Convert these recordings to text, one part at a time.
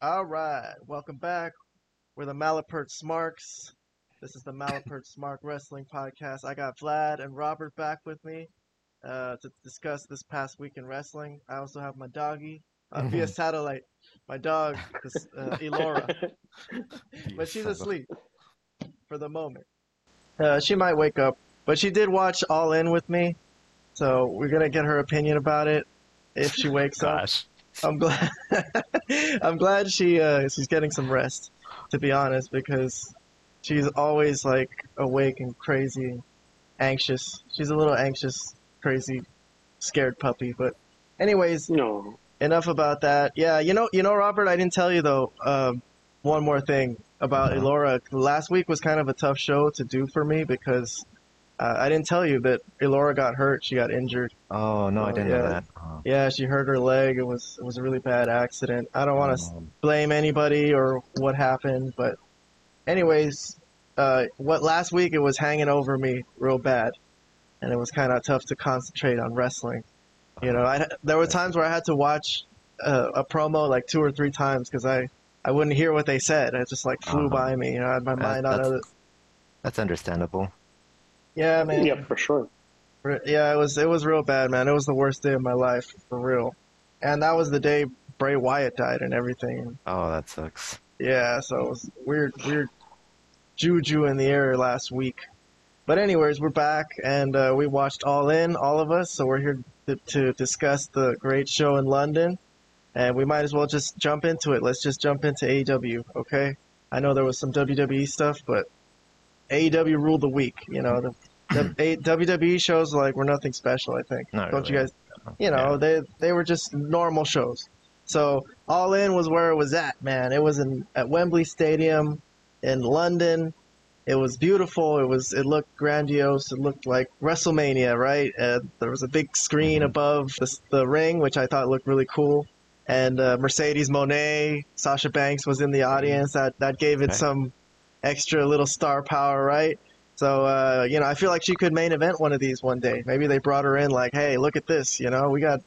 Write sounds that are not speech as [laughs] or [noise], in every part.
All right, welcome back. We're the Malapert Smarks. This is the Malapert [laughs] Smark Wrestling Podcast. I got Vlad and Robert back with me uh, to discuss this past week in wrestling. I also have my doggy uh, [laughs] via satellite, my dog, this, uh, [laughs] Elora, but she's asleep for the moment. Uh, she might wake up, but she did watch All In with me, so we're gonna get her opinion about it if she wakes up. Gosh. I'm glad. [laughs] I'm glad she uh, she's getting some rest, to be honest, because she's always like awake and crazy, anxious. She's a little anxious, crazy, scared puppy. But, anyways, No. enough about that. Yeah, you know, you know, Robert, I didn't tell you though. Um, one more thing about Uh-huh. Elora. Last week was kind of a tough show to do for me because uh, I didn't tell you that Elora got hurt. She got injured. Oh no, I Oh, didn't yeah. know that. Oh. Yeah, she hurt her leg. It was it was a really bad accident. I don't want to Um, blame anybody or what happened, but anyways, uh, what last week it was hanging over me real bad, and it was kind of tough to concentrate on wrestling. You know, I there were times where I had to watch uh, a promo like two or three times because I I wouldn't hear what they said. It just like flew Uh-huh. by me. You know, I had my mind on that's- other. that's understandable. Yeah, man. Yeah, for sure. Yeah, it was it was real bad, man. It was the worst day of my life for real, and that was the day Bray Wyatt died and everything. Oh, that sucks. Yeah, so it was weird, weird juju in the air last week. But anyways, we're back and uh, we watched All In, all of us. So we're here to, to discuss the great show in London, and we might as well just jump into it. Let's just jump into AEW, okay? I know there was some WWE stuff, but AEW ruled the week. You know, the, the [clears throat] A- WWE shows like were nothing special. I think. Not Don't you guys? You know, they they were just normal shows. So All In was where it was at, man. It was in at Wembley Stadium in London. It was beautiful. It was it looked grandiose. It looked like WrestleMania, right? Uh, there was a big screen Mhm. above the, the ring, which I thought looked really cool. And uh, Mercedes Moné, Sasha Banks was in the audience. That that gave it Okay. some extra little star power, right? So uh, you know, I feel like she could main event one of these one day. Maybe they brought her in like, hey, look at this. You know, we got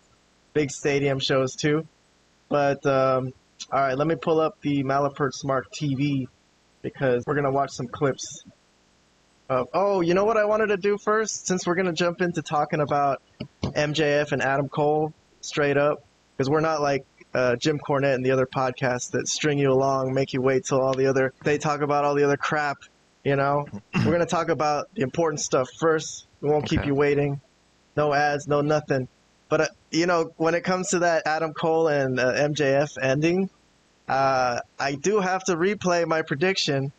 big stadium shows too. But um, all right, let me pull up the Malapert Smark TV because we're gonna watch some clips. Of, oh, you know what I wanted to do first, since we're gonna jump into talking about MJF and Adam Cole straight up, because we're not like uh, Jim Cornette and the other podcasts that string you along, make you wait till all the other they talk about all the other crap. You know, we're gonna talk about the important stuff first. We won't keep Okay. you waiting. No ads, no nothing. But uh, you know, when it comes to that Adam Cole and uh, MJF ending, uh, I do have to replay my prediction.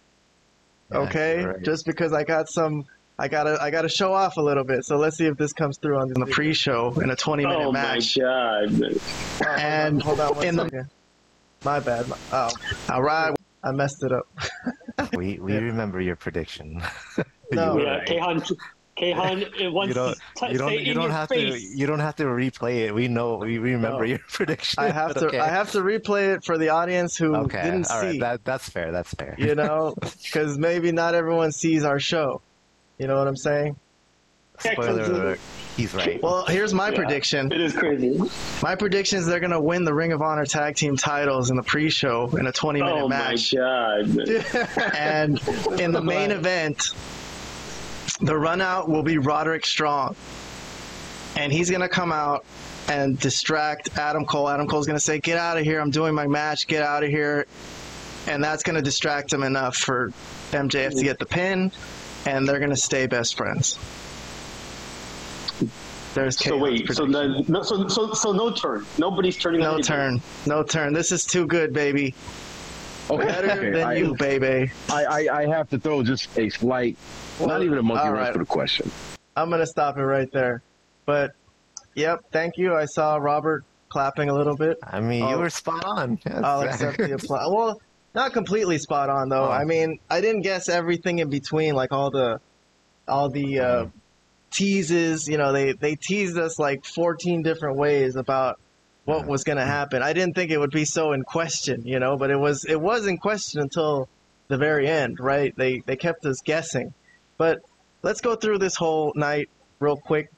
Yeah, okay, right. just because I got some, I gotta, I gotta show off a little bit. So let's see if this comes through on the pre-show in a 20-minute Oh match. my god. And hold on one in the, my bad. my- Oh, all right, I messed it up. [laughs] We we Yeah. remember your prediction. [laughs] No. You were Yeah, right. Kayhan, Kayhan [laughs] it wants You don't to t- you don't say you in don't your have face. to you don't have to replay it. We know we remember No. your prediction. I have to, okay. I have to replay it for the audience who Okay, didn't all right. see. That that's fair. That's fair. you know, because maybe not everyone sees our show. You know what I'm saying? Spoiler alert. He's right. Well, here's my Yeah. prediction. It is crazy. My prediction is they're gonna win the Ring of Honor Tag Team titles in the pre-show in a 20-minute match. Oh my god. [laughs] and in the main event, the run out will be Roderick Strong, and he's gonna come out and distract Adam Cole. Adam Cole's gonna say, "Get out of here! I'm doing my match. Get out of here!" And that's gonna distract him enough for MJF to get the pin, and they're gonna stay best friends. There's So Chaos wait, so prediction. then no, so so so no turn. Nobody's turning. on No anybody. turn. No turn. This is too good, baby. Better [laughs] than I, you, baby. I, I, I have to throw just a slight, not even a monkey wrench right. for the question. I'm gonna stop it right there. But, yep. Thank you. I saw Robert clapping a little bit. I mean, I'll- you were spot on. [laughs] Yes. I'll accept the [laughs] applause. Well, not completely spot on though. Oh. I mean, I didn't guess everything in between, like all the, all the uh, teases. You know, they they teased us like 14 different ways about what was going to happen. I didn't think it would be so in question, you know, but it was it was in question until the very end, right? They they kept us guessing. But let's go through this whole night real quick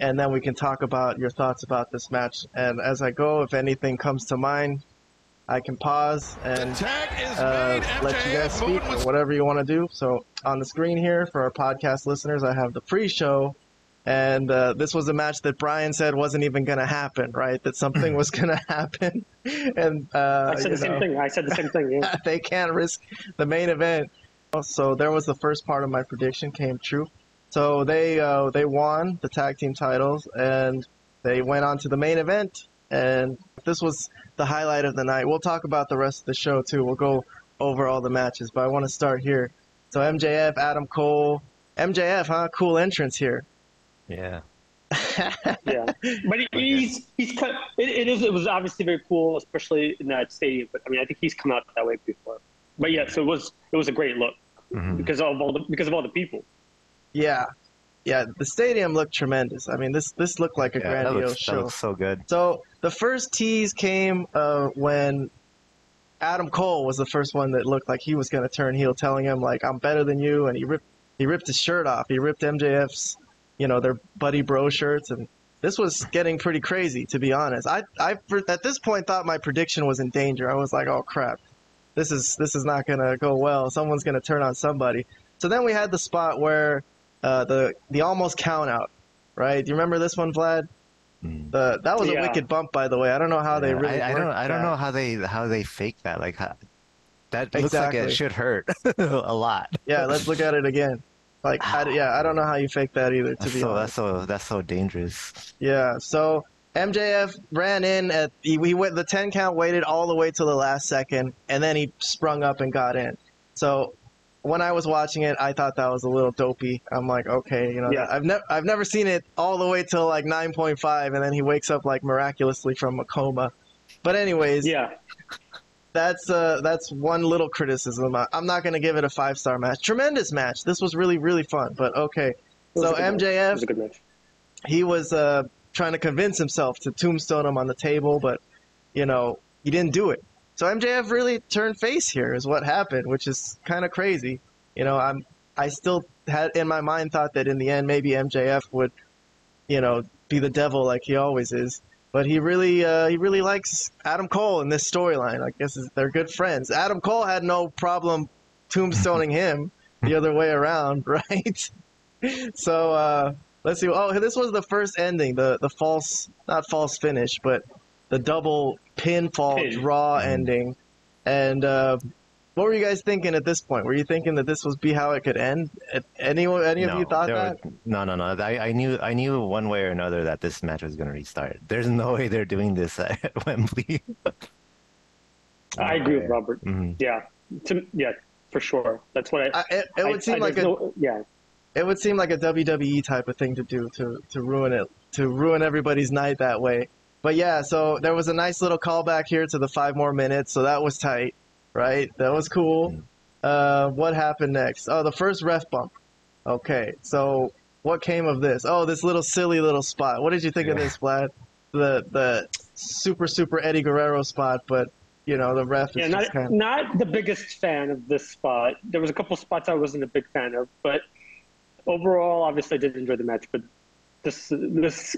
and then we can talk about your thoughts about this match. And as I go, if anything comes to mind, I can pause and uh, let you guys speak or whatever you want to do. So on the screen here for our podcast listeners, I have the pre-show, and uh, this was a match that Brian said wasn't even going to happen, right? That something was going [laughs] to happen, and uh, I said you the same thing. I said the same thing. Yeah. [laughs] they can't risk the main event. So there was the first part of my prediction came true. So they uh, they won the tag team titles and they went on to the main event. And this was the highlight of the night. We'll talk about the rest of the show too. We'll go over all the matches, but I want to start here. So MJF, Adam Cole, MJF, huh? Cool entrance here. Yeah. [laughs] yeah. But he's he's cut. It, it is. It was obviously very cool, especially in that stadium. But I mean, I think he's come out that way before. But yeah, so it was it was a great look Mhm. because of all the because of all the people. Yeah, yeah. The stadium looked tremendous. I mean, this this looked like a Yeah, that grandiose looks, that show. looks so good. So the first tease came uh, when Adam Cole was the first one that looked like he was going to turn heel, telling him like I'm better than you, and he ripped he ripped his shirt off. He ripped MJF's, you know, their buddy bro shirts, and this was getting pretty crazy to be honest. I I at this point thought my prediction was in danger. I was like, oh crap, this is this is not going to go well. Someone's going to turn on somebody. So then we had the spot where uh, the the almost count out, right? Do you remember this one, Vlad? Mm. The that was a wicked bump, by the way. I don't know how they really. I, I don't. worked I don't that. know how they how they fake that. Like how, that looks like it should hurt [laughs] a lot. Yeah, let's look at it again. Like, I, yeah, I don't know how you fake that either. To That's be so honest. that's so that's so dangerous. Yeah. So MJF ran in at he, he went the ten count, waited all the way till the last second, and then he sprung up and got in. So when I was watching it, I thought that was a little dopey. I'm like, okay, you know, Yeah. I've never I've never seen it all the way till like nine point five, and then he wakes up like miraculously from a coma. But anyways, Yeah. that's uh that's one little criticism. I- I'm not gonna give it a five star match. Tremendous match. This was really really fun. But okay, so a match. It MJF was a good match. he was uh trying to convince himself to tombstone him on the table, but you know he didn't do it. So MJF really turned face here, is what happened, which is kind of crazy. You know, I'm I still had in my mind thought that in the end maybe MJF would, you know, be the devil like he always is. But he really uh, he really likes Adam Cole in this storyline. I guess they're good friends. Adam Cole had no problem tombstoning him [laughs] the other way around, [laughs] right? so uh, let's see. Oh, this was the first ending, the the false, not false finish, but the double pinfall Pin. draw ending. And uh, what were you guys thinking at this point? Were you thinking that this was be how it could end? Any any of no, you thought that? was- no, no, no. I, I knew I knew one way or another that this match was going to restart. There's no way they're doing this [laughs] at Wembley. I agree with Robert. Mhm. Yeah. To, yeah, for sure. That's what I. I, it, it would seem I- like a no- yeah. it would seem like a WWE type of thing to do to to ruin it to ruin everybody's night that way. But yeah, so there was a nice little callback here to the five more minutes, so that was tight, right? That was cool. Uh, what happened next? Oh, the first ref bump. Okay, so what came of this? Oh, this little silly little spot. What did you think of this, Vlad? The the super super Eddie Guerrero spot, but you know the ref is Yeah, just not kind of not the biggest fan of this spot. There was a couple spots I wasn't a big fan of, but overall, obviously, I did enjoy the match. But this this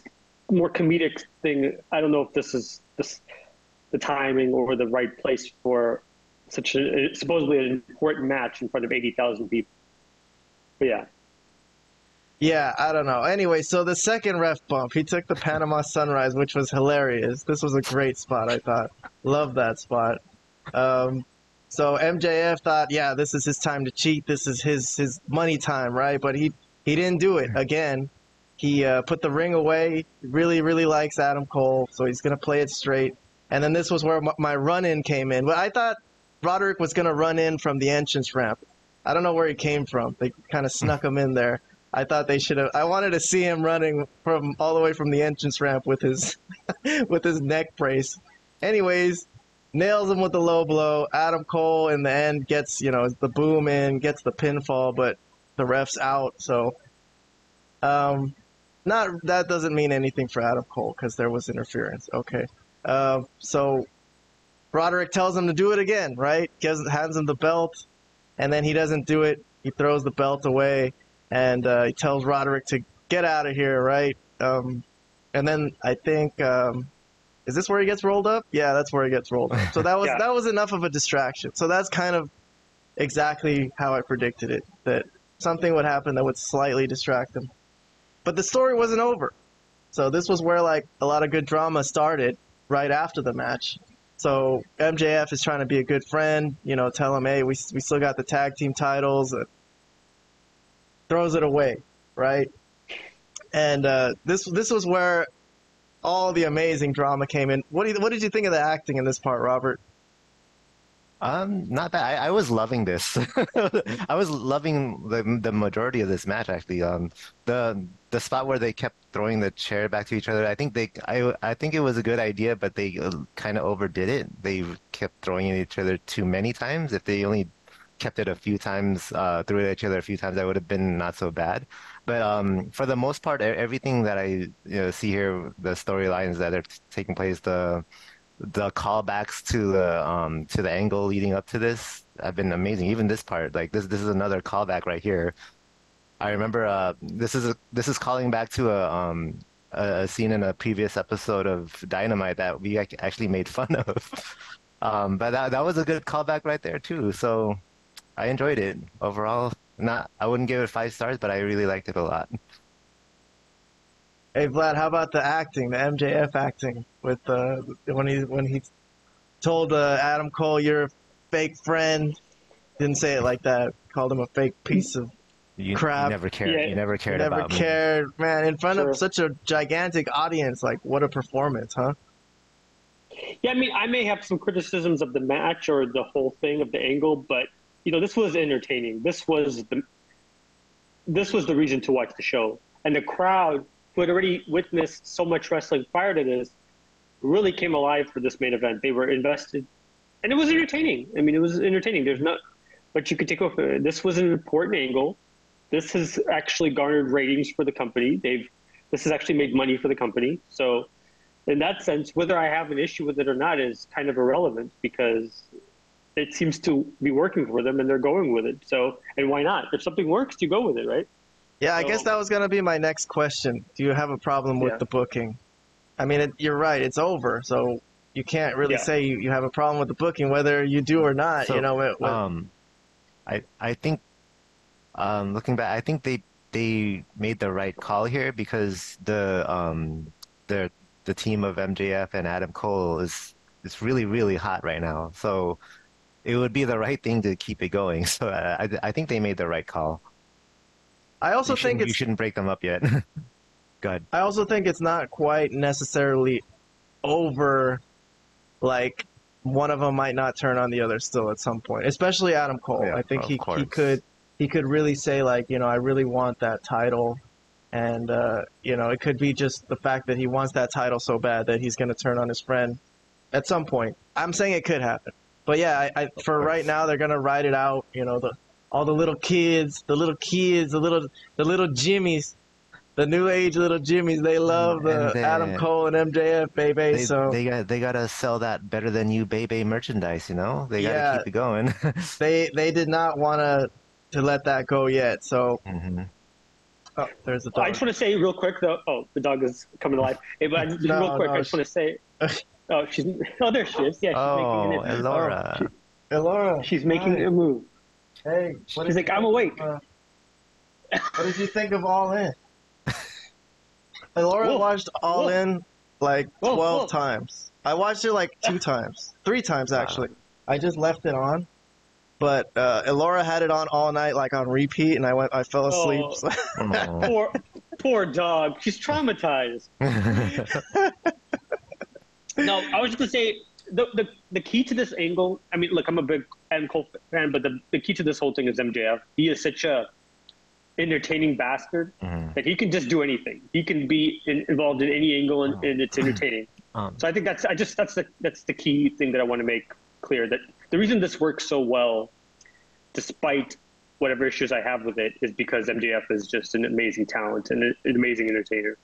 more comedic thing, I don't know if this is this the timing or the right place for such a supposedly an important match in front of eighty thousand people. But yeah, Yeah, I don't know. Anyway, so the second ref bump, he took the Panama Sunrise, which was hilarious. This was a great spot, I thought. Love that spot. Um, so MJF thought, yeah, this is his time to cheat. This is his his money time, right? But he he didn't do it again. He uh, put the ring away. Really, really likes Adam Cole, so he's gonna play it straight. And then this was where my run-in came in. But I thought Roderick was gonna run in from the entrance ramp. I don't know where he came from. They kind of [laughs] snuck him in there. I thought they should have. I wanted to see him running from all the way from the entrance ramp with his [laughs] with his neck brace. Anyways, nails him with the low blow. Adam Cole in the end gets you know the boom in, gets the pinfall, but the ref's out. So, um, not that doesn't mean anything for Adam Cole because there was interference. Okay, uh, so Roderick tells him to do it again, right? Gives hands him the belt, and then he doesn't do it. He throws the belt away, and uh, he tells Roderick to get out of here, right? Um, and then I think um, is this where he gets rolled up? Yeah, that's where he gets rolled up. So that was [laughs] Yeah. that was enough of a distraction. So that's kind of exactly how I predicted it. That something would happen that would slightly distract him. But the story wasn't over. So this was where like a lot of good drama started right after the match. So MJF is trying to be a good friend, you know, tell him, hey, we, we still got the tag team titles. Uh, throws it away, right? And uh, this this was where all the amazing drama came in. What do you, what did you think of the acting in this part, Robert? Um, not bad. I, I was loving this. [laughs] I was loving the the majority of this match actually. Um, the the spot where they kept throwing the chair back to each other. I think they, I, I think it was a good idea, but they uh, kind of overdid it. They kept throwing at each other too many times. If they only kept it a few times, uh, threw it at each other a few times, that would have been not so bad. But um, for the most part, everything that I you know, see here, the storylines that are taking place, the the callbacks to the um to the angle leading up to this have been amazing. Even this part, like this this is another callback right here. I remember uh this is a, this is calling back to a um a, a scene in a previous episode of Dynamite that we actually made [laughs] fun of. Um, but that that was a good callback right there too. So I enjoyed it overall. Not I wouldn't give it five stars, but I really liked it a lot. Hey Vlad, how about the acting, the MJF acting with uh, when he when he told uh, Adam Cole, "You're a fake friend." Didn't say it like that. Called him a fake piece of. You, Crap. you never cared. Yeah. you never cared never about me. Never cared, man. In front Sure. of such a gigantic audience, like what a performance, huh? Yeah, I mean, I may have some criticisms of the match or the whole thing of the angle, but you know, this was entertaining. This was the this was the reason to watch the show, and the crowd who had already witnessed so much wrestling prior to this really came alive for this main event. They were invested, and it was entertaining. I mean, it was entertaining. There's not, but you could take off. Uh, this was an important angle. This has actually garnered ratings for the company. They've this has actually made money for the company. So in that sense, whether I have an issue with it or not is kind of irrelevant because it seems to be working for them and they're going with it. So, and why not? If something works, you go with it, right? Yeah, I So- guess that was gonna be my next question. Do you have a problem with Yeah. the booking? I mean, it, you're right. It's over, so you can't really Yeah. say you, you have a problem with the booking, whether you do or not. So, you know, it, it- Um, I I think, um, looking back, I think they they made the right call here because the um the the team of MJF and Adam Cole is is really really hot right now. So it would be the right thing to keep it going. [laughs] So I I, I think they made the right call. I also you think it's you shouldn't break them up yet. [laughs] Go ahead. I also think it's not quite necessarily over. Like one of them might not turn on the other still at some point, especially Adam Cole. Yeah, I think he he could he could really say like you know I really want that title, and uh, you know it could be just the fact that he wants that title so bad that he's going to turn on his friend at some point. I'm saying it could happen, but yeah, I, I, for right now they're going to ride it out. You know the all the little kids, the little kids, the little the little Jimmies. The new age little Jimmies, they love the they- Adam Cole and MJF, baby. They, so they got they gotta sell that better than you BayBay merchandise, you know. They gotta Yeah. keep it going. [laughs] they they did not want to to let that go yet. So hmm oh, there's the dog. I just want to say real quick though. Oh, the dog is coming alive. Hey, but [laughs] just No, real quick, no, I just want to say. Oh, she's [laughs] oh there she is. Yeah, she's Oh, making an, Elora. Hey, Laura. She's making hi. a move. Hey, what She's did like, you "I'm awake." of, uh, what did you think of All In? [laughs] Hey, Laura Whoa. watched All Whoa. In like Whoa, twelve whoa. times. I watched it like two times, three times actually. I just left it on, but uh, Elora had it on all night, like on repeat, and I went, I fell asleep. Oh. [laughs] so-. Poor, poor dog. She's traumatized. [laughs] No, I was just gonna say the, the the key to this angle. I mean, look, I'm a big Adam Cole fan, but the, the key to this whole thing is MJF. He is such a entertaining bastard Mhm. that he can just do anything. He can be in, involved in any angle, and, and it's entertaining. [clears throat] Um, So I think that's I just that's the that's the key thing that I want to make clear that the reason this works so well, despite whatever issues I have with it, is because MJF is just an amazing talent and an amazing entertainer.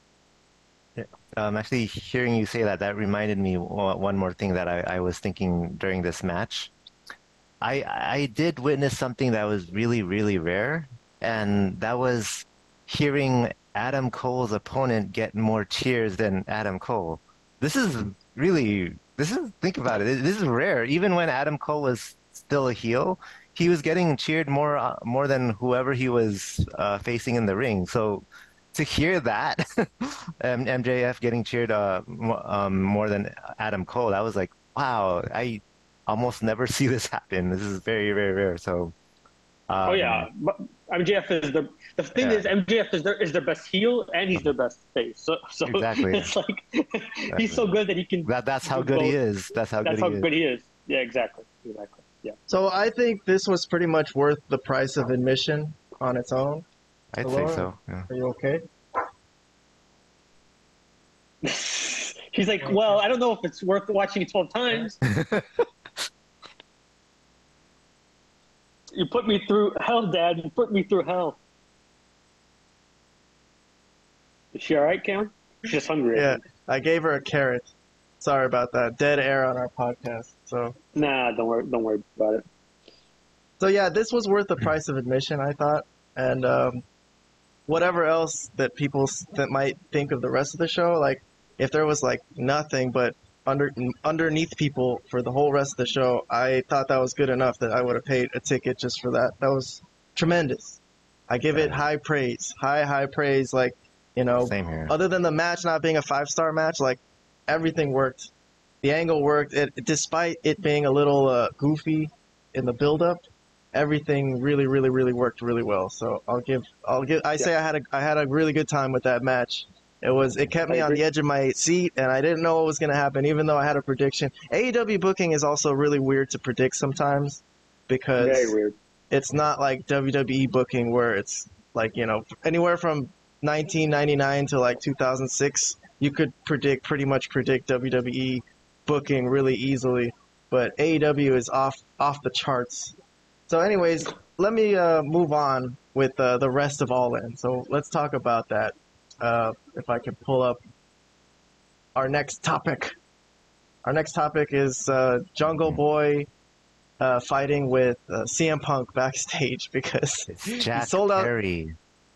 Um, actually, hearing you say that, that reminded me one more thing that I, I was thinking during this match. I I did witness something that was really really rare, and that was hearing Adam Cole's opponent get more cheers than Adam Cole. This is really this is think about it. This is rare. Even when Adam Cole was still a heel, he was getting cheered more uh, more than whoever he was uh, facing in the ring. So to hear that, [laughs] um, MJF getting cheered uh, um, more than Adam Cole, I was like, wow, I almost never [laughs] see this happen. This is very very rare. So. Um, oh yeah, but MJF is the the thing yeah. is MJF is their is their best heel and he's their best face. So so [laughs] exactly. it's like he's so good that he can. That that's how good both. he is. That's how that's good how he good he is. Yeah, exactly, exactly. Yeah. So I think this was pretty much worth the price of admission on its own. I'd Hello? say so. Yeah. Are you okay? [laughs] He's like, well, I don't know if it's worth watching it twelve times. [laughs] you put me through hell, Dad. You put me through hell. Is she all right, Cam? She's just hungry. Yeah, I gave her a carrot. Sorry about that. Dead air on our podcast. So nah, don't worry, don't worry about it. So yeah, this was worth the price of admission, I thought, and um, whatever else that people that might think of the rest of the show, like if there was like nothing but under underneath people for the whole rest of the show, I thought that was good enough that I would have paid a ticket just for that. That was tremendous. I give it high praise, high high praise. Like you know, Same here. other than the match not being a five star match, like everything worked. The angle worked. It, despite it being a little uh, goofy in the build up, everything really, really, really worked really well. So I'll give, I'll give. I say I had a, I had a really good time with that match. It was, it kept me on the edge of my seat, and I didn't know what was going to happen, even though I had a prediction. AEW booking is also really weird to predict sometimes because it's not like WWE booking where it's like you know anywhere from 1999 to like 2006, you could predict pretty much predict WWE booking really easily, but AEW is off off the charts. So, anyways, let me uh, move on with uh, the rest of All In. So let's talk about that. Uh, if I can pull up our next topic. Our next topic is uh, Jungle Boy uh, fighting with uh, CM Punk backstage [laughs] because he sold out. Perry.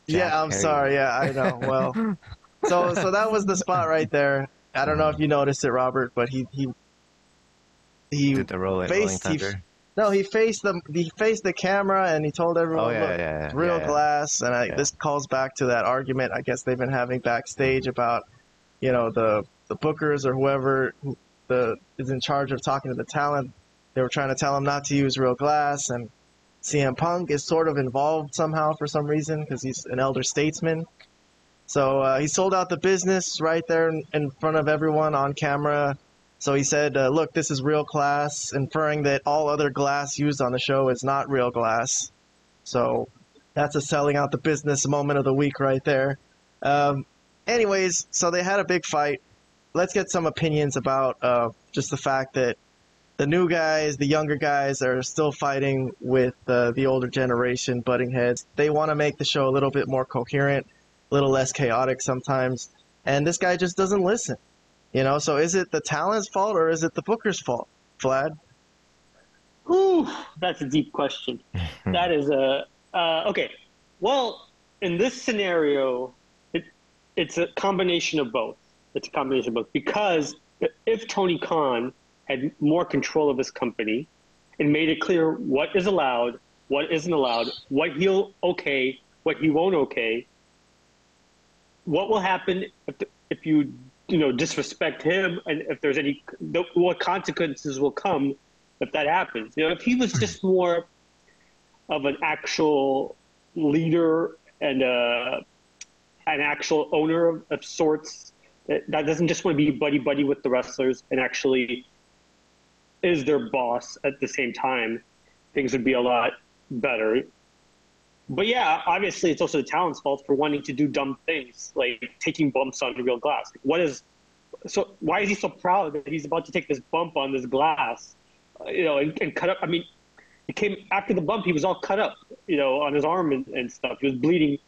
Jack yeah, I'm sorry. Yeah, I know. Well, [laughs] so so that was the spot right there. I don't know if you noticed it, Robert, but he he he did the rolling, faced. He, no, he faced the he faced the camera and he told everyone, oh, yeah, "Look, yeah, it's real yeah, glass." And I, this calls back to that argument I guess they've been having backstage about, you know, the the bookers or whoever the is in charge of talking to the talent. They were trying to tell him not to use real glass, and CM Punk is sort of involved somehow for some reason because he's an elder statesman. So uh, he sold out the business right there in, in, front of everyone on camera. So he said, uh, "Look, this is real glass," inferring that all other glass used on the show is not real glass. So that's a selling out the business moment of the week right there. Um, anyways, so they had a big fight. Let's get some opinions about uh, just the fact that the new guys, the younger guys are still fighting with uh, the older generation, butting heads. They want to make the show a little bit more coherent, a little less chaotic sometimes. And this guy just doesn't listen. You know, so is it the talent's fault or is it the booker's fault, Vlad? Ooh, that's a deep question. [laughs] that is a uh, okay. Well, in this scenario, it, it's a combination of both. It's a combination of both because if Tony Khan had more control of his company and made it clear what is allowed, what isn't allowed, what he'll okay, what he won't okay. What will happen if, the, if you you know disrespect him, and if there's any what consequences will come if that happens? You know, if he was just more of an actual leader and uh, an actual owner of, of sorts that, that doesn't just want to be buddy buddy with the wrestlers and actually is their boss at the same time, things would be a lot better. But yeah, obviously it's also the talent's fault for wanting to do dumb things like taking bumps on real glass. What is so? Why is he so proud that he's about to take this bump on this glass? You know, and, and cut up. I mean, he came after the bump. He was all cut up, you know, on his arm and, and stuff. He was bleeding,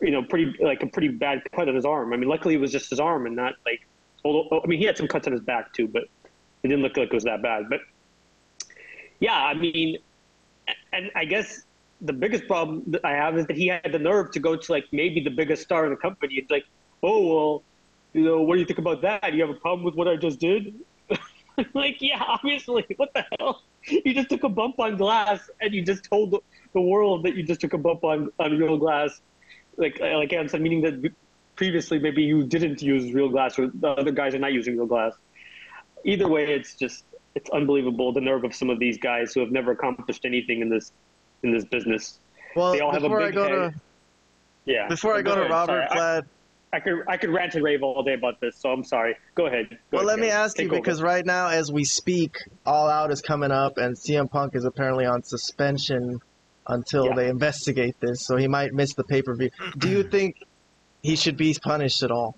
you know, pretty like a pretty bad cut on his arm. I mean, luckily it was just his arm and not like. Although, I mean, he had some cuts on his back too, but it didn't look like it was that bad. But yeah, I mean, and I guess the biggest problem that I have is that he had the nerve to go to like maybe the biggest star in the company. It's like, oh well, you know, what do you think about that? You have a problem with what I just did? [laughs] like, yeah, obviously. What the hell? You just took a bump on glass, and you just told the, world that you just took a bump on, on real glass. Like, like said, meaning that previously maybe you didn't use real glass, or the other guys are not using real glass. Either way, it's just it's unbelievable the nerve of some of these guys who have never accomplished anything in this in this business. Well, They all have a before I big go head. to Yeah. before I go to. Robert Sorry, I- I could I could rant and rave all day about this, so I'm sorry. Go ahead. Go well, ahead, let me Karen. ask you over. because right now, as we speak, All Out is coming up, and CM Punk is apparently on suspension until Yeah. they investigate this, so he might miss the pay per view. Do you think he should be punished at all?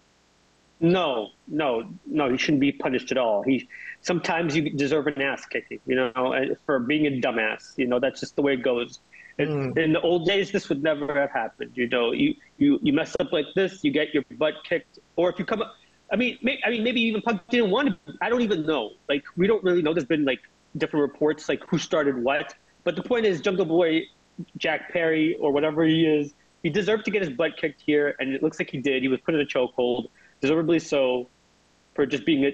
No, no, no. He shouldn't be punished at all. He sometimes you deserve an ass kicking, you know, for being a dumbass. You know, that's just the way it goes. In- Mm. In the old days, this would never have happened. You know, you you you mess up like this, you get your butt kicked, or if you come up. I mean, may, I mean, maybe even Punk didn't want to. I don't even know. Like, we don't really know. There's been like different reports, like who started what. But the point is, Jungle Boy, Jack Perry, or whatever he is, he deserved to get his butt kicked here, and it looks like he did. He was put in a chokehold, deservedly so, for just being a,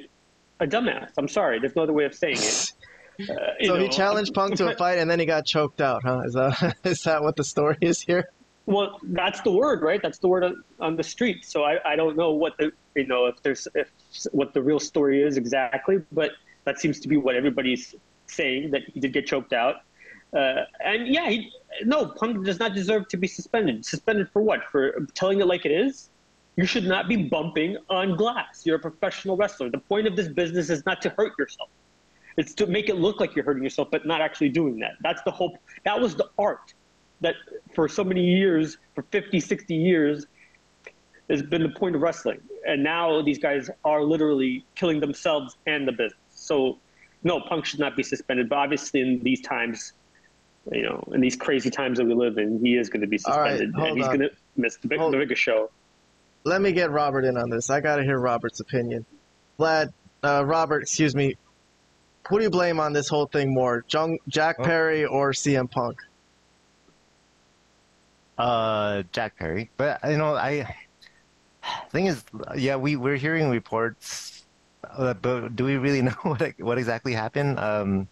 a dumbass. I'm sorry. There's no other way of saying it. [laughs] Uh, you So he challenged Punk to a I'm- [laughs] fight, and then he got choked out, huh? Is that [laughs] is that what the story is here? Well, that's the word, right? That's the word on, on the street. So I, I don't know what the you know if there's if what the real story is exactly, but that seems to be what everybody's saying that he did get choked out. Uh, and yeah, he, no, Punk does not deserve to be suspended. Suspended for what? For telling it like it is? You should not be bumping on glass. You're a professional wrestler. The point of this business is not to hurt yourself. It's to make it look like you're hurting yourself, but not actually doing that. That's the hope. That was the art that for so many years, for 50, 60 years, has been the point of wrestling. And now these guys are literally killing themselves and the business. So, no, Punk should not be suspended. But obviously, in these times, you know, in these crazy times that we live in, he is going to be suspended. hold and he's going to miss the, big, the biggest show. Let me get Robert in on this. I got to hear Robert's opinion. Vlad, uh, Robert, excuse me. Who do you blame on this whole thing more, Jung, Jack Oh. Perry or CM Punk? Uh, Jack Perry. But you know, I thing is, yeah, we we're hearing reports, uh, but do we really [laughs] know what what exactly happened? Um,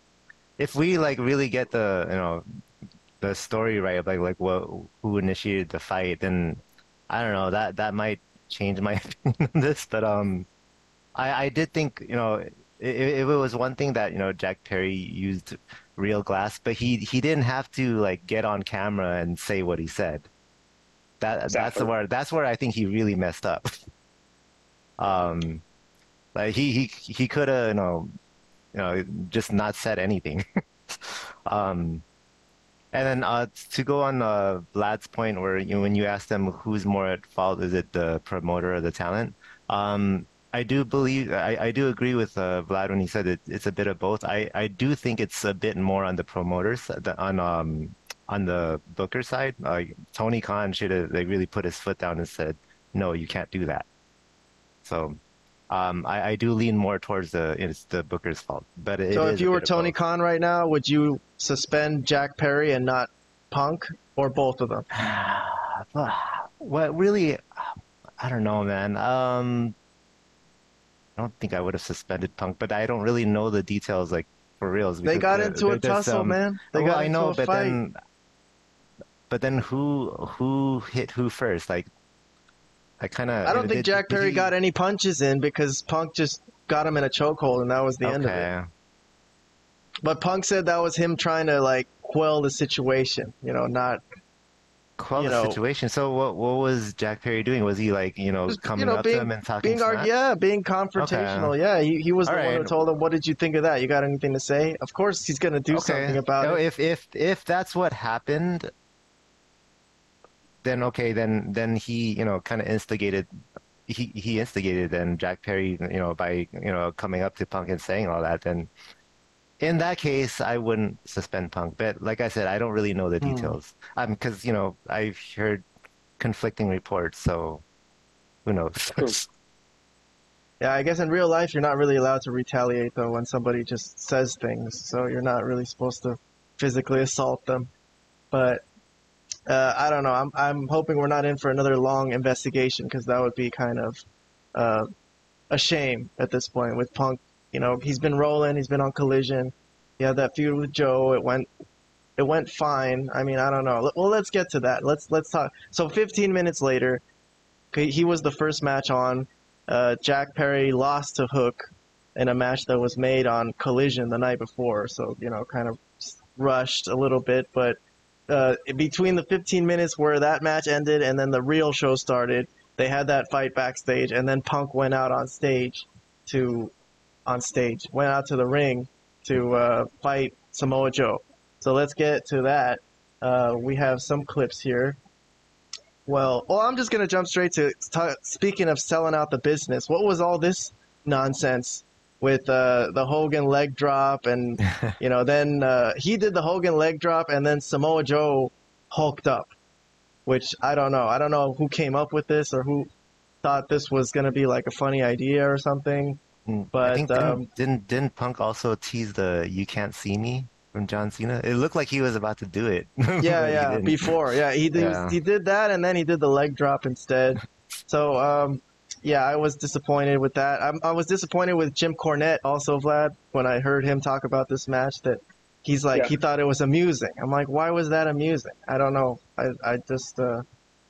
if we like really get the you know the story right, like like what who initiated the fight, then I don't know that that might change my [laughs] opinion on this. But um, I I did think you know if, if it was one thing that you know Jack Perry used real glass, but he he didn't have to like get on camera and say what he said. That that's Exactly. where that's where I think he really messed up. [laughs] Um, like he he he could have you know you know just not said anything. [laughs] um, and then uh, to go on uh, Vlad's point, where you know, when you ask them who's more at fault, is it the promoter or the talent? Um, I do believe I, I do agree with uh, Vlad when he said it, it's a bit of both. I, I do think it's a bit more on the promoters the- on um on the booker side. Like Tony Khan should have like really put his foot down and said, no, you can't do that. So. Um, I, I do lean more towards the it's the Booker's fault, but it so if you were Tony. Khan right now, would you suspend Jack Perry and not Punk, or both of them? [sighs] What really? I don't know, man. Um, I don't think I would have suspended Punk, but I don't really know the details, like for reals. They got there- into a there- tussle, some- man. They well, got I into know, a but fight. then, but then who who hit who first? Like, I kind of. I don't think Jack Perry got any punches in because Punk just got him in a chokehold, and that was the end of it. Okay. But Punk said that was him trying to like quell the situation, you know, not Quell the know- situation. So what what was Jack Perry doing? Was he like you know Just, you coming know, up being- to him and talking being smack? yeah, being confrontational. Yeah, he, he was the All one who told him, "What did you think of that? You got anything to say?" Of course, he's gonna do something about No, it. If if if that's what happened, then okay, then then he you know kind of instigated. He he instigated then Jack Perry you know by you know coming up to Punk and saying all that. Then in that case, I wouldn't suspend Punk. But like I said, I don't really know the Hmm. details. Um, because you know I've heard conflicting reports, so who knows? [laughs] Yeah, I guess in real life you're not really allowed to retaliate though when somebody just says things, so you're not really supposed to physically assault them. But uh, I don't know. I'm I'm hoping we're not in for another long investigation because that would be kind of uh, a shame at this point with Punk You know, he's been rolling. He's been on Collision. He had that feud with Joe. It went, it went fine. I mean, I don't know. Well, let's get to that. Let's let's talk. So 15 minutes later, he was the first match on. Uh, Jack Perry lost to Hook in a match that was made on Collision the night before. So you know, kind of rushed a little bit, but uh, between the 15 minutes where that match ended and then the real show started, they had that fight backstage, and then Punk went out on stage to, on stage, went out to the ring to uh, fight Samoa Joe. So let's get to that. Uh, we have some clips here. Well, well, I'm just gonna jump straight to t- speaking of selling out the business. What was all this nonsense with uh, the Hogan leg drop, and [laughs] you know, then uh, he did the Hogan leg drop, and then Samoa Joe hulked up, which I don't know. I don't know who came up with this or who thought this was gonna be like a funny idea or something. Mm, But, I think um, didn't, didn't didn't Punk also tease the "You can't see me" from John Cena? It looked like he was about to do it. [laughs] Yeah, yeah. Before, yeah, he did. Yeah. He did that, and then he did the leg drop instead. [laughs] So, um, yeah, I was disappointed with that. I'm, I was disappointed with Jim Cornette also, Vlad, when I heard him talk about this match. That he's like Yeah. he thought it was amusing. I'm like, why was that amusing? I don't know. I I just uh,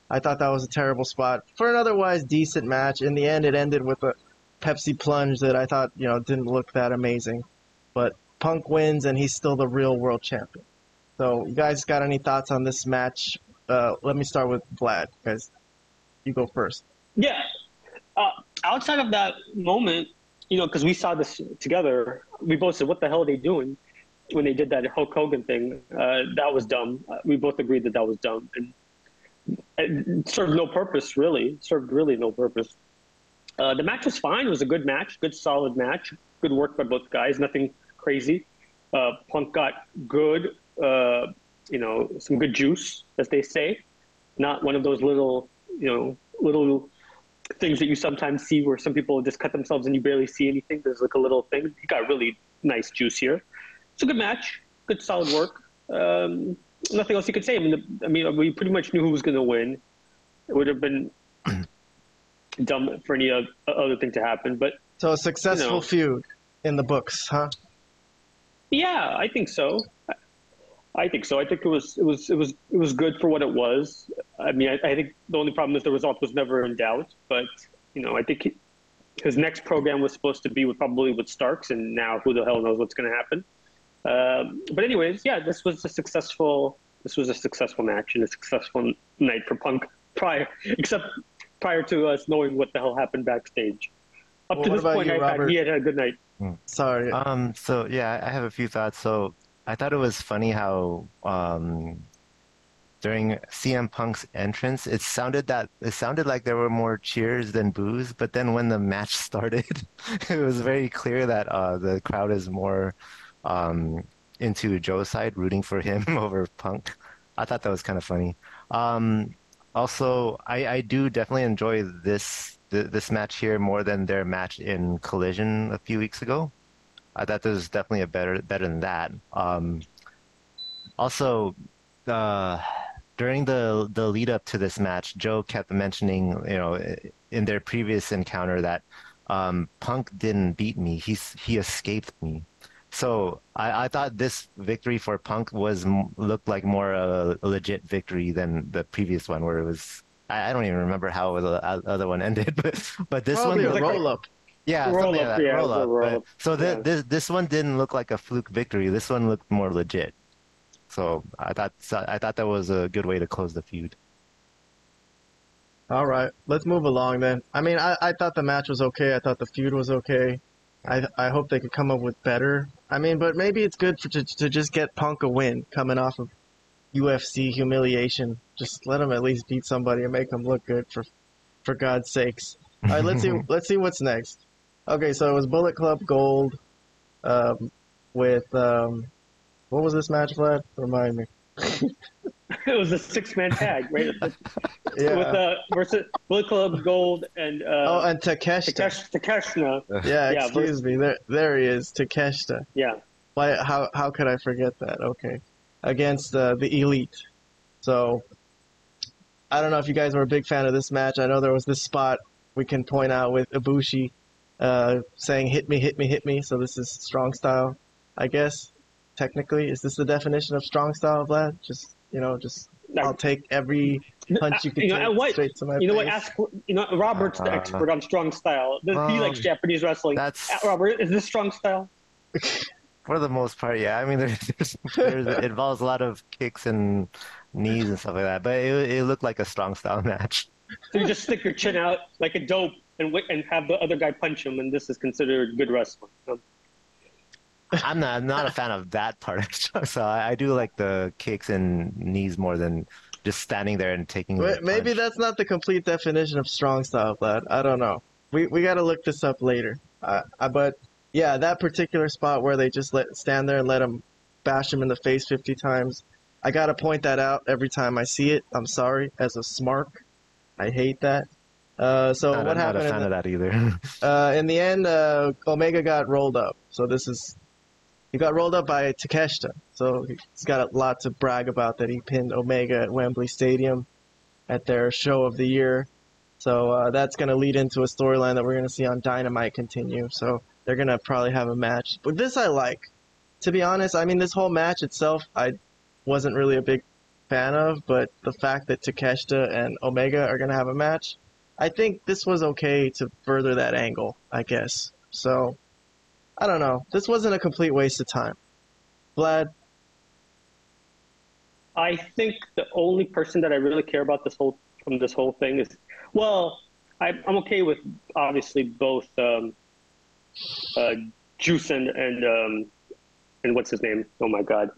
I thought that was a terrible spot for an otherwise decent match. In the end, it ended with a Pepsi plunge that I thought you know didn't look that amazing, but Punk wins and he's still the real world champion. So, you guys got any thoughts on this match? Uh, let me start with Vlad, because You go first. Yeah. Uh, outside of that moment, you know, because we saw this together, we both said, "What the hell are they doing?" When they did that Hulk Hogan thing, uh, that was dumb. Uh, we both agreed that that was dumb and served no purpose. Really, served really no purpose. Uh, the match was fine. It was a good match, good solid match. Good work by both guys. Nothing crazy. Uh, Punk got good, uh, you know, some good juice, as they say. Not one of those little, you know, little things that you sometimes see where some people just cut themselves and you barely see anything. There's like a little thing. He got really nice juice here. It's a good match. Good solid work. Um, nothing else you could say. I mean, the, I mean, we pretty much knew who was going to win. It would have been dumb for any oth- other thing to happen, but So, a successful You know. feud in the books, huh? Yeah, I think so. I- I think so. I think it was it was it was it was good for what it was. I mean, I, I think the only problem is the result was never in doubt. But you know, I think he, his next program was supposed to be with probably with Starks, and now who the hell knows what's going to happen. Um, but anyways, yeah, this was a successful this was a successful match and a successful night for Punk prior, [laughs] except prior to us knowing what the hell happened backstage. Up Well, to this point, you, I thought he had had a good night. Sorry. Um, so yeah, I have a few thoughts. So I thought it was funny how um, during CM Punk's entrance, it sounded that it sounded like there were more cheers than boos. But then when the match [laughs] started, it was very clear that uh, the crowd is more um, into Joe's side, rooting for him [laughs] over Punk. I thought that was kind of funny. Um, also, I, I do definitely enjoy this th- this match here more than their match in Collision a few weeks ago. I thought this was definitely a better better than that. Um, also, uh, during the the lead up to this match, Joe kept mentioning, you know, in their previous encounter that um, Punk didn't beat me; he's he escaped me. So I, I thought this victory for Punk was looked like more a, a legit victory than the previous one, where it was. I, I don't even remember how the other one ended, [laughs] but but this Probably one a was like- roll up. yeah, Roll something up, like that. yeah, roll it was a up. roll but- up. so th- Yeah. this this one didn't look like a fluke victory. This one looked more legit. So I thought so I thought that was a good way to close the feud. All right, let's move along then. I mean, I, I thought the match was okay. I thought the feud was okay. I I hope they could come up with better. I mean, but maybe it's good for, to to just get Punk a win coming off of UFC humiliation. Just let him at least beat somebody and make him look good for for God's sakes. All right, let's see [laughs] let's see what's next. Okay, so it was Bullet Club Gold, um, with um, what was this match, Vlad? Remind me. [laughs] [laughs] it was a six man tag, right? [laughs] Yeah. With uh, versus Bullet Club Gold and oh, uh, and Takeshita. Takesh, Takeshna. Yeah, Yeah, excuse me. There, there he is, Takeshita. Yeah, Why? How? How could I forget that? Okay, against uh, the Elite. So, I don't know if you guys were a big fan of this match. I know there was this spot we can point out with Ibushi, uh, saying "hit me, hit me, hit me." So this is strong style, I guess. Technically, is this the definition of strong style, Vlad? Just you know, just I'll take every punch you can You know, take what- straight to my You know what? Ask you know Robert's the Uh, expert on strong style. He likes Japanese wrestling. that's- Uh, Robert, is this strong style? [laughs] For the most part, yeah. I mean, there's, [laughs] there's, there's it involves a lot of kicks and knees and stuff like that. But it, it looked like a strong style [laughs] match. So you just stick your chin out like a dope and wait, and have the other guy punch him, and this is considered good wrestling. I'm not not a fan of that part of strong style. I, I do like the kicks and knees more than just standing there and taking. Wait, maybe that's not the complete definition of strong style, Vlad. I don't know. We we got to look this up later. Uh, uh, but yeah, that particular spot where they just let stand there and let him bash him in the face 50 times. I got to point that out every time I see it. I'm sorry, as a smark, I hate that. Uh, so Not, what I'm not happened? a in fan the- of that either. [laughs] uh, in the end, uh, Omega got rolled up. So this is he got rolled up by Takeshita. So he's got a lot to brag about that he pinned Omega at Wembley Stadium at their show of the year. So uh, that's going to lead into a storyline that we're going to see on Dynamite continue. So they're going to probably have a match. But this I like. To be honest, I mean this whole match itself I wasn't really a big fan of, but the fact that Takeshita and Omega are going to have a match, I think this was okay to further that angle, I guess. So, I don't know. This wasn't a complete waste of time. Vlad, I think the only person that I really care about this whole from this whole thing is, well, I, I'm okay with obviously both um, uh, Juice and and um, and what's his name? Oh my God,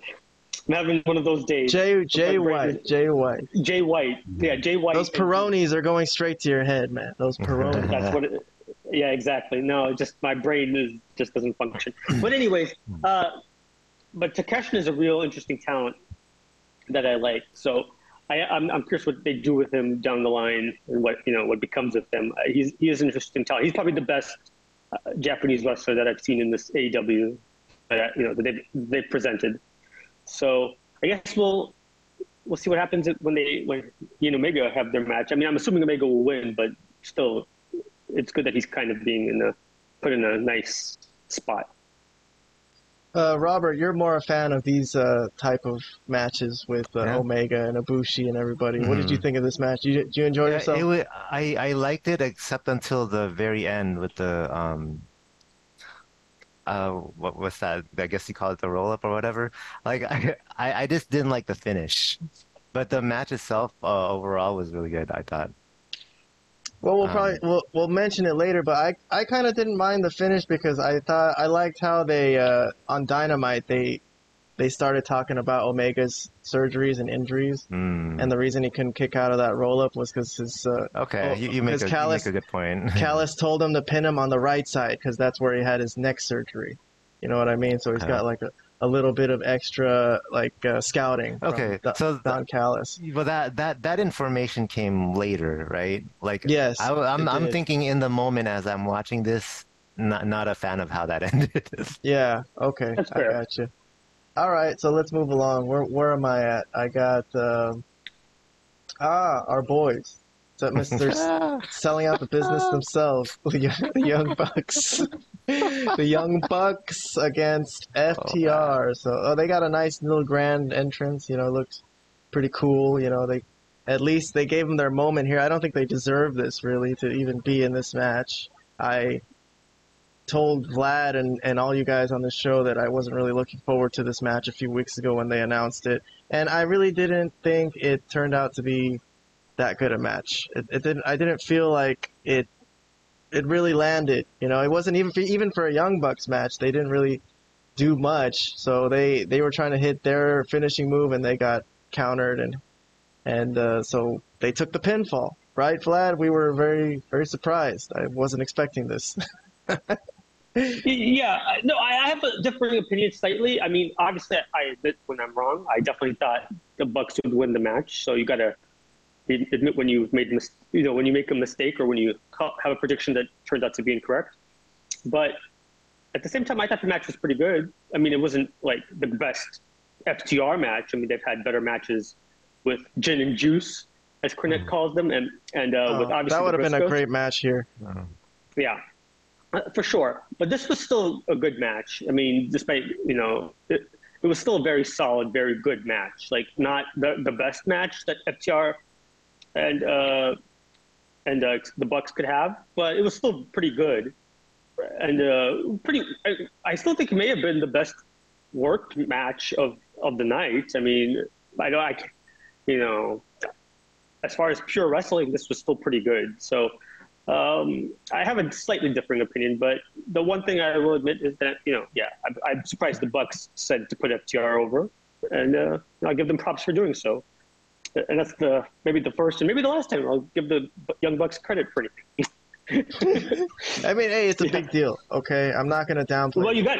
I'm having one of those days. Jay Jay White, is- Jay White. Jay White, yeah, Jay White. Those and- Peronis are going straight to your head, man. Those [laughs] Peronis. That's what. It, yeah, exactly. No, just my brain is just doesn't function. But anyways, uh, but Takeshita is a real interesting talent that I like. So I, I'm, I'm curious what they do with him down the line and what you know what becomes of him. Uh, he's he is an interesting talent. He's probably the best uh, Japanese wrestler that I've seen in this AEW. That you know that they've, they've presented. So I guess we'll we'll see what happens when they when he and Omega have their match. I mean, I'm assuming Omega will win, but still, it's good that he's kind of being in a put in a nice spot. Uh, Robert, you're more a fan of these uh, type of matches with uh, Yeah. Omega and Ibushi and everybody. What did you Mhm. think of this match? Did you, did you enjoy Yeah, yourself? it wa- I I liked it except until the very end with the um. Uh, what was that? I guess you call it the roll up or whatever. Like I, [laughs] I, I just didn't like the finish, but the match itself uh, overall was really good. I thought. Well, we'll Um, probably we'll, we'll mention it later, but I I kind of didn't mind the finish because I thought I liked how they uh, on Dynamite they they started talking about Omega's surgeries and injuries, Mm. and the reason he couldn't kick out of that roll up was because his uh, okay, oh, you, you, make a, Callis- you make a good point. [laughs] Callis told him to pin him on the right side because that's where he had his neck surgery. You know what I mean? So he's got Uh-huh. like a, a little bit of extra like uh, scouting. from Okay, Don- so the- Don Callis. But that that that information came later, right? Like Yes, I, am it I'm thinking in the moment as I'm watching this, not not a fan of how that [laughs] ended. Yeah. Okay. That's I got you. All right. So let's move along. Where where am I at? I got um, ah our boys. So Mr. S- [laughs] selling out the business [laughs] themselves. [laughs] The young, bucks. the young bucks against oh, FTR. So oh, they got a nice little grand entrance. You know, looked pretty cool. You know, they at least they gave them their moment here. I don't think they deserve this really to even be in this match. I told Vlad and, and all you guys on the show that I wasn't really looking forward to this match a few weeks ago when they announced it, and I really didn't think it turned out to be that good a match. It, it didn't. I didn't feel like it. It really landed. You know, it wasn't even for, even for a Young Bucks match. They didn't really do much. So they they were trying to hit their finishing move and they got countered and and uh, so they took the pinfall. Right, Vlad? We were very very surprised. I wasn't expecting this. [laughs] Yeah, no, I have a differing opinion slightly. I mean, obviously, I admit when I'm wrong. I definitely thought the Bucks would win the match. So you got to admit when you made mis- you know when you make a mistake or when you ca- have a prediction that turns out to be incorrect. But at the same time, I thought the match was pretty good. I mean, it wasn't like the best FTR match. I mean, they've had better matches with Gin and Juice, as Cornette calls them, and and uh, with Oh, obviously that would have been a great match here. Yeah. Uh, for sure, but this was still a good match. I mean, despite you know, it, it was still a very solid, very good match. Like not the the best match that FTR and uh, and uh, the Bucks could have, but it was still pretty good and uh, pretty. I, I still think it may have been the best work match of of the night. I mean, I know I, you know, as far as pure wrestling, this was still pretty good. So. Um, I have a slightly differing opinion, but the one thing I will admit is that you know, yeah, I'm, I'm surprised the Bucks said to put FTR over, and uh, I'll give them props for doing so. And that's the maybe the first and maybe the last time I'll give the Young Bucks credit for anything. [laughs] I mean, hey, it's a Yeah. big deal. Okay, I'm not gonna downplay. well, you got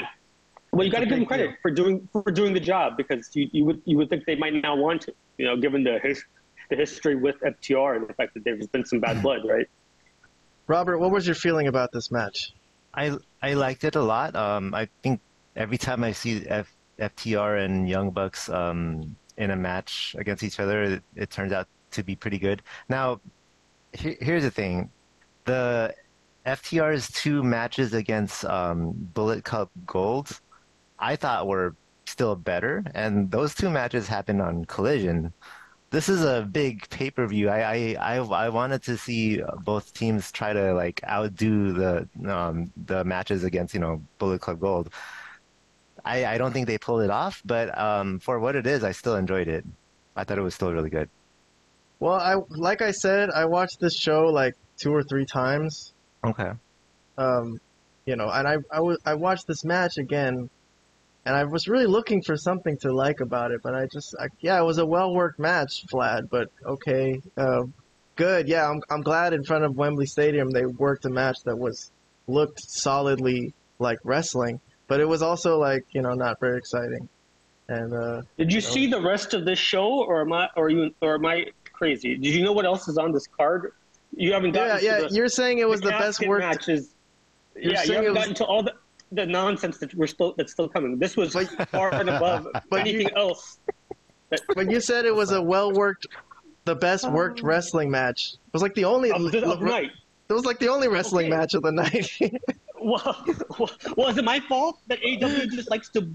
well, you got to give them credit deal. for doing for doing the job because you, you would you would think they might not want to, you know, given the his, the history with FTR and the fact that there's been some bad [laughs] blood, right? Robert, what was your feeling about this match? I I liked it a lot. Um, I think every time I see F, FTR and Young Bucks um, in a match against each other, it, it turns out to be pretty good. Now, here, here's the thing: the FTR's two matches against um, Bullet Club Gold, I thought were still better, and those two matches happened on Collision. This is a big pay per view. I, I, I I wanted to see both teams try to like outdo the um, the matches against you know Bullet Club Gold. I, I don't think they pulled it off, but um, for what it is, I still enjoyed it. I thought it was still really good. Well, I like I said, I watched this show like two or three times. Okay. Um, you know, and I I watched this match again, and I was really looking for something to like about it, but I just I, yeah, it was a well worked match, Vlad. But okay, uh, good. Yeah, I'm I'm glad in front of Wembley Stadium they worked a match that was looked solidly like wrestling, but it was also like you know not very exciting. And uh, Did you see the rest of this show, or am I, or you, or am I crazy? Did you know what else is on this card? You haven't yeah, gotten yeah, to the, you're saying it was the, best casket worked. matches. You're yeah, you haven't was- gotten to all the the nonsense that we're still that's still coming. This was far and [laughs] above But you- anything else. That, But you said it was a well worked, the best worked wrestling match. It was like the only. of the, of the night. It was like the only wrestling Okay. match of the night. [laughs] [laughs] Well, well, is it my fault that AW just likes to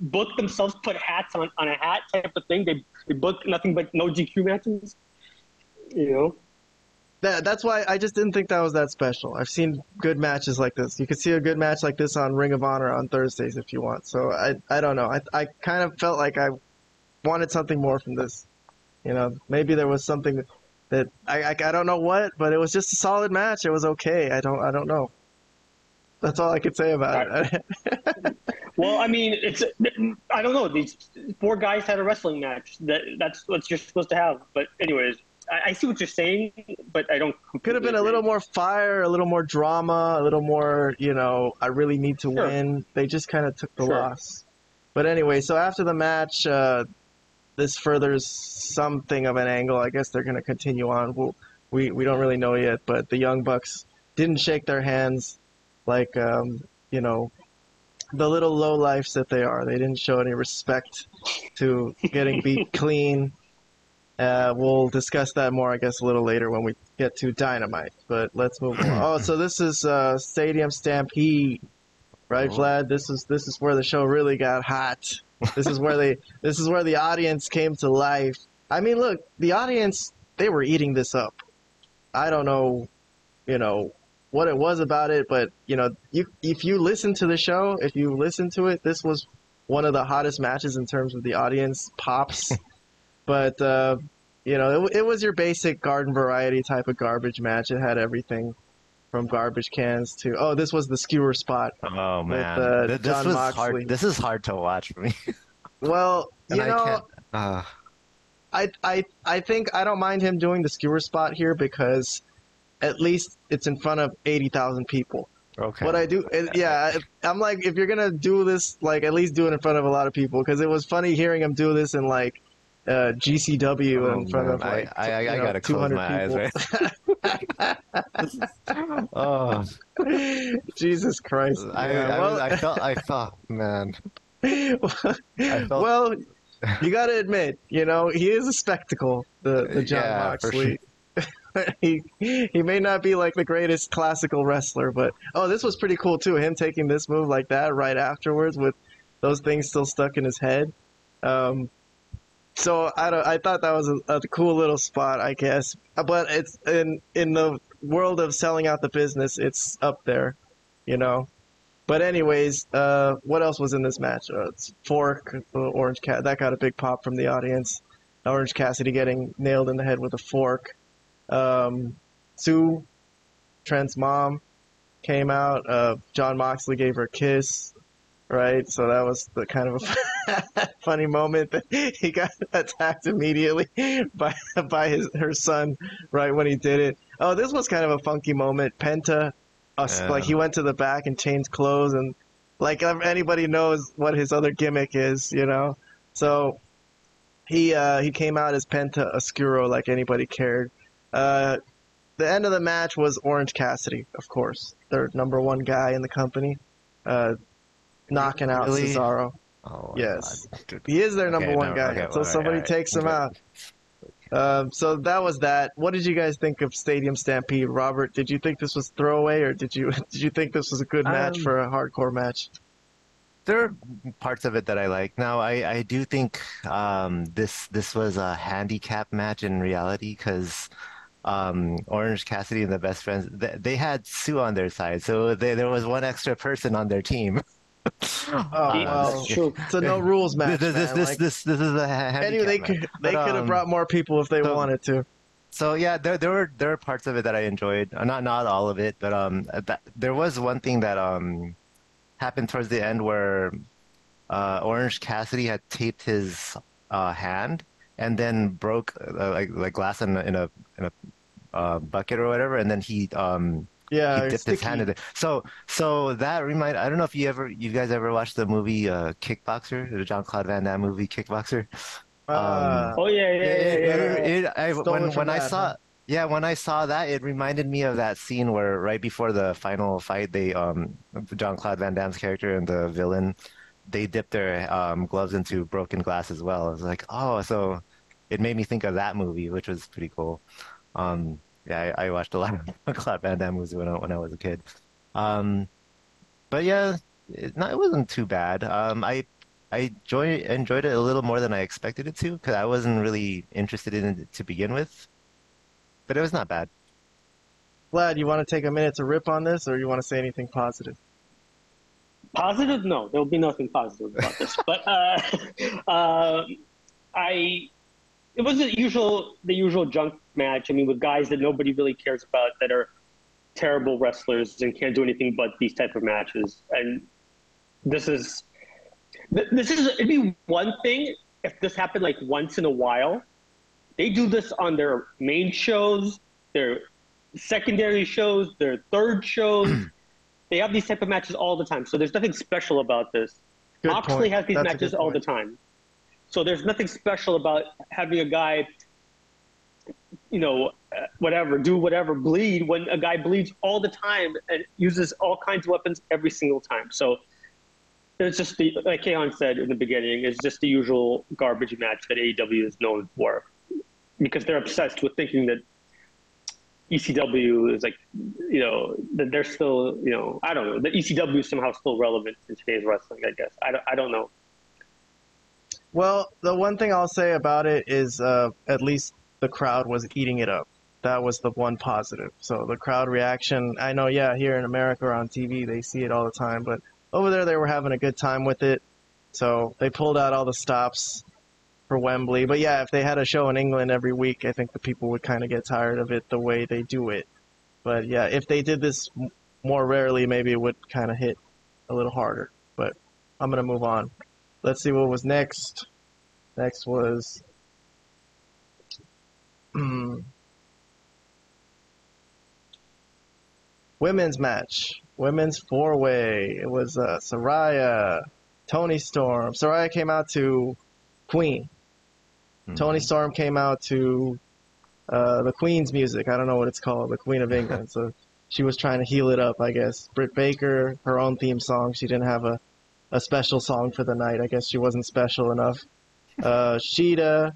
book themselves, put hats on, on a hat type of thing? They, they book nothing but no DQ matches. You know, that, that's why I just didn't think that was that special. I've seen good matches like this. You could see a good match like this on Ring of Honor on Thursdays if you want. So I, I don't know. I, I kind of felt like I wanted something more from this. You know, maybe there was something that I, I, I don't know what, but it was just a solid match. It was okay. I don't, I don't know. That's all I could say about it. [laughs] well, I mean, it's I don't know. These four guys had a wrestling match. That that's what you're supposed to have. But anyways, I, I see what you're saying, but I don't. Could have been a little more fire, a little more drama, a little more, you know, I really need to Sure. win. They just kind of took the Sure. loss. But anyway, so after the match, uh, this furthers something of an angle. I guess they're going to continue on. We'll, we we don't really know yet, but the Young Bucks didn't shake their hands like, um, you know, the little low lifes that they are. They didn't show any respect to getting beat [laughs] clean. Uh, we'll discuss that more, I guess, a little later when we get to Dynamite. But let's move on. [clears throat] Oh, so this is uh, Stadium Stampede, right, Oh. Vlad? This is this is where the show really got hot. This is where they [laughs] this is where the audience came to life. I mean, look, the audience they were eating this up. I don't know, you know, what it was about it, but you know, you if you listen to the show, if you listen to it, this was one of the hottest matches in terms of the audience pops. [laughs] but uh, you know, it, it was your basic garden variety type of garbage match. It had everything from garbage cans to oh, this was the skewer spot. Oh man, uh, Th- this Jon was Moxley. hard. This is hard to watch for me. [laughs] Well, And you I know. Uh, I, I I think I don't mind him doing the skewer spot here because at least it's in front of eighty thousand people. okay. What I do, it, yeah, I'm like, if you're gonna do this, like at least do it in front of a lot of people because it was funny hearing him do this in like uh, GCW Oh, in front man. of like I, I, I know, gotta close 200 my eyes. Right? [laughs] oh, Jesus Christ! I, I, well, I felt. I thought, man. [laughs] I felt- well, you got to admit, you know, he is a spectacle, the the Jon Yeah, Moxley. [laughs] he he may not be like the greatest classical wrestler, but oh, this was pretty cool too. Him taking this move like that right afterwards with those things still stuck in his head. Um, so I don't, I thought that was a, a cool little spot, I guess. But it's in in the world of selling out the business, it's up there, you know. But anyways, uh, what else was in this match? Uh, Fork, uh, Orange Cat, that got a big pop from the audience. Orange Cassidy getting nailed in the head with a fork. Um, Sue, Trent's mom, came out. Uh, Jon Moxley gave her a kiss, right? So that was the kind of a [laughs] funny moment that [laughs] he got [laughs] attacked immediately by by his her son right when he did it. Oh, this was kind of a funky moment. Penta, uh, Yeah. like he went to the back and changed clothes, and like anybody knows what his other gimmick is, you know. So he uh, he came out as Penta Oscuro like anybody cared. Uh, the end of the match was Orange Cassidy, of course, their number one guy in the company, uh, knocking out Really? Cesaro. Oh, Yes. He is their Okay, number one no, guy okay, until all right, somebody all right, takes him okay. out. Um, so that was that. What did you guys think of Stadium Stampede, Robert? Did you think this was throwaway, or did you [laughs] did you think this was a good match Um, for a hardcore match? There are parts of it that I like. Now, I, I do think um, this this was a handicap match in reality because um, Orange Cassidy and the Best Friends they, they had Sue on their side, so they, there was one extra person on their team. Oh [laughs] Uh, well, true. it's a no rules match. this, this, man. this, Like, this, this is a anyway, they match. could they But, could have um, brought more people if they so- wanted to. So yeah, there there were there were parts of it that I enjoyed. Uh, Not not all of it, but um, that, there was one thing that um happened towards the end where uh, Orange Cassidy had taped his uh, hand and then broke uh, like like glass in a in a, in a uh, bucket or whatever, and then he um Yeah, he dipped his hand in it. So so that remind I don't know if you ever you guys ever watched the movie uh, Kickboxer, the John Claude Van Damme movie Kickboxer. Uh, Oh yeah, yeah, yeah, yeah. yeah, It- yeah. it- I- when when I that, saw huh? yeah when I saw that it reminded me of that scene where right before the final fight they um John Claude Van Damme's character and the villain they dipped their um, gloves into broken glass as well. I was like oh so it made me think of that movie which was pretty cool. Um, yeah, I, I watched a lot of [laughs] Claude Van Damme movies when I, when I was a kid. Um, but yeah, it, no, it wasn't too bad. Um, I I enjoy, enjoyed it a little more than I expected it to because I wasn't really interested in it to begin with. But it was not bad. Vlad, you want to take a minute to rip on this, or you want to say anything positive? Positive? No, there will be nothing positive about this. [laughs] but uh, [laughs] uh, I, it was the usual, the usual junk match. I mean, with guys that nobody really cares about that are terrible wrestlers and can't do anything but these type of matches. And this is, this is it'd be one thing if this happened like once in a while. They do this on their main shows, their secondary shows, their third shows. Hmm. they have these type of matches all the time, so there's nothing special about this. Good Moxley point. has these That's matches all the time, so there's nothing special about having a guy, you know, uh, whatever, do whatever, bleed when a guy bleeds all the time and uses all kinds of weapons every single time. So it's just the like Kayhan said in the beginning, it's just the usual garbage match that AEW is known for, because they're obsessed with thinking that ECW is like, you know, that they're still, you know, I don't know, that ECW is somehow still relevant in today's wrestling. I guess I don't, I don't know. Well, the one thing I'll say about it is uh, at least the crowd was eating it up. That was the one positive. So the crowd reaction, I know, yeah, here in America or on TV, they see it all the time, but over there they were having a good time with it. So they pulled out all the stops for Wembley. But yeah, if they had a show in England every week, I think the people would kind of get tired of it the way they do it. But yeah, if they did this more rarely, maybe it would kind of hit a little harder. But I'm going to move on. Let's see what was next. Next was. Hmm. women's match. Women's four way. It was uh, Saraya, Toni Storm. Saraya came out to Queen. Toni Storm came out to uh, the Queen's music. I don't know what it's called, the Queen of England. [laughs] so she was trying to heal it up, I guess. Britt Baker, her own theme song. She didn't have a, a special song for the night. I guess she wasn't special enough. Uh, Shida,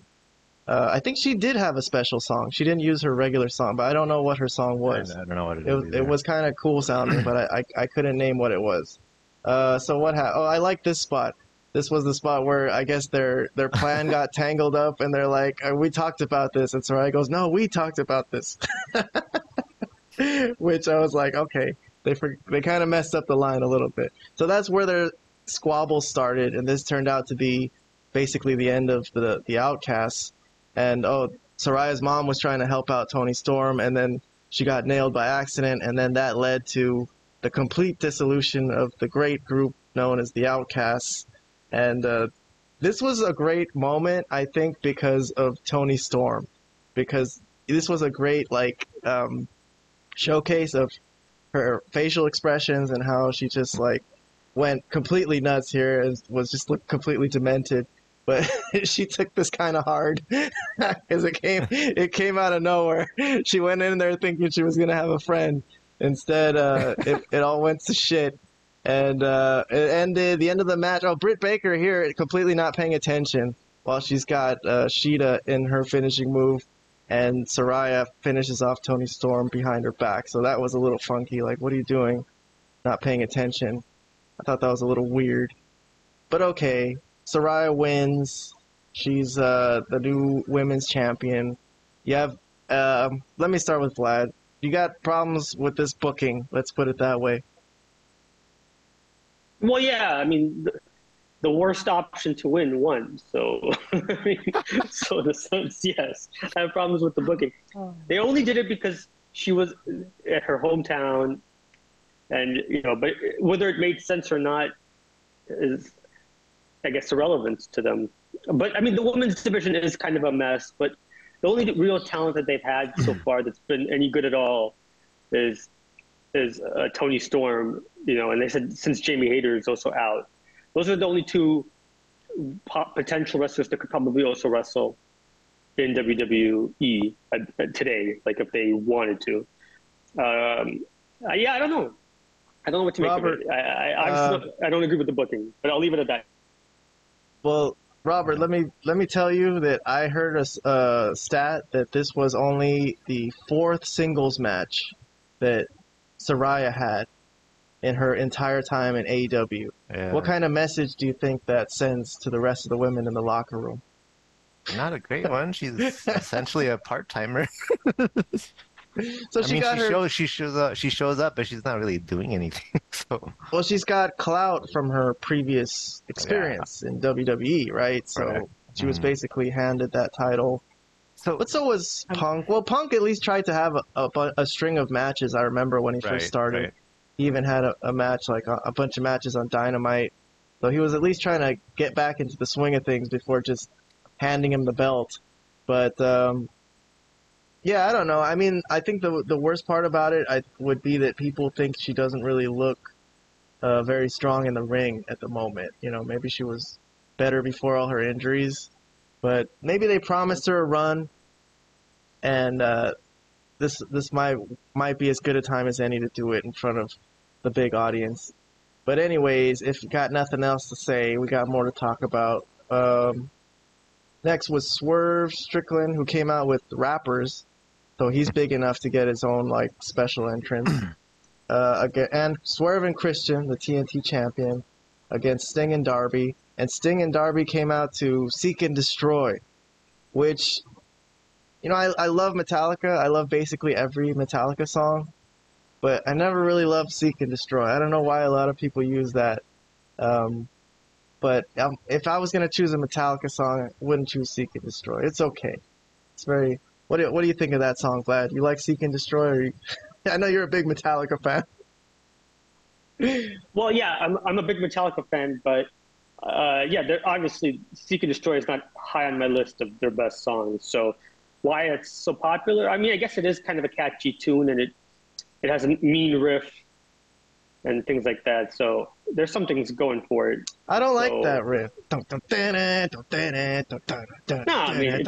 Uh, I think she did have a special song. She didn't use her regular song, but I don't know what her song was. I don't know what it It, is. was- it was kind of cool sounding, but I, I, I couldn't name what it was. Uh, so what happened? Oh, I like this spot. This was the spot where I guess their their plan got [laughs] tangled up, and they're like, uh, "We talked about this," and Saraya goes, "No, we talked about this," [laughs] which I was like, "Okay." They for, they kind of messed up the line a little bit. So that's where their squabble started, and this turned out to be basically the end of the the outcasts. And oh, Saraya's mom was trying to help out Toni Storm, and then she got nailed by accident, and then that led to the complete dissolution of the great group known as the Outcasts. And uh, this was a great moment, I think, because of Toni Storm, because this was a great like um, showcase of her facial expressions and how she just like went completely nuts here and was just completely demented. But [laughs] she took this kind of hard [laughs] because it came it came out of nowhere. She went in there thinking she was gonna have a friend. Instead, uh, it [laughs] it all went to shit. And uh, it ended the end of the match. Oh, Britt Baker here completely not paying attention while she's got uh, Shida in her finishing move, and Saraya finishes off Toni Storm behind her back. So that was a little funky. Like, what are you doing? Not paying attention. I thought that was a little weird. But okay, Saraya wins. She's uh, the new women's champion. You have. Um, let me start with Vlad. You got problems with this booking. Let's put it that way. Well, yeah, I mean, the, the worst option to win won. So, [laughs] I mean, so in a sense, yes, I have problems with the booking. They only did it because she was at her hometown, and you know, but whether it made sense or not is, I guess, irrelevant to them. But I mean, the women's division is kind of a mess. But the only real talent that they've had so [clears throat] far that's been any good at all is is uh, Toni Storm, you know, and they said since Jamie Hayter is also out, those are the only two po- potential wrestlers that could probably also wrestle in WWE uh, uh, today, like if they wanted to. Um, uh, yeah, I don't know. I don't know what to make of it. I, I, I, uh, I don't agree with the booking, but I'll leave it at that. Well, Robert, let me let me tell you that I heard a uh, stat that this was only the fourth singles match that Saraya had in her entire time in AEW. Yeah. What kind of message do you think that sends to the rest of the women in the locker room? Not a great one. She's [laughs] essentially a part timer. [laughs] So I she mean, got she her. shows she shows up she shows up, but she's not really doing anything. [laughs] So Well, she's got clout from her previous experience in WWE, right? So Correct. she was Mhm. basically handed that title. so But so was Punk. Well, Punk at least tried to have a, a, a string of matches. I remember when he Right, first started. right. He even had a, a match, like a, a bunch of matches on Dynamite. So he was at least trying to get back into the swing of things before just handing him the belt. But um, yeah, I don't know. I mean, I think the the worst part about it I, would be that people think she doesn't really look uh, very strong in the ring at the moment. You know, maybe she was better before all her injuries, but maybe they promised her a run, and uh, this this might might be as good a time as any to do it in front of the big audience. But anyways, if you got nothing else to say, we got more to talk about. Um, next was Swerve Strickland, who came out with rappers, so he's big enough to get his own like special entrance. [clears throat] uh, again, and Swerve and Christian, the TNT champion, against Sting and Darby, and Sting and Darby came out to Seek and Destroy, which you know, I, I love Metallica. I love basically every Metallica song, but I never really loved Seek and Destroy. I don't know why a lot of people use that. Um, but um, if I was gonna choose a Metallica song, I wouldn't choose Seek and Destroy. It's okay. It's very. What do, what do you think of that song, Vlad? You like Seek and Destroy? You, [laughs] I know you're a big Metallica fan. Well, yeah, I'm I'm a big Metallica fan, but uh, yeah, obviously Seek and Destroy is not high on my list of their best songs. So why it's so popular? I mean, I guess it is kind of a catchy tune, and it it has a mean riff and things like that. So there's some things going for it. I don't so, like that riff. No, I mean,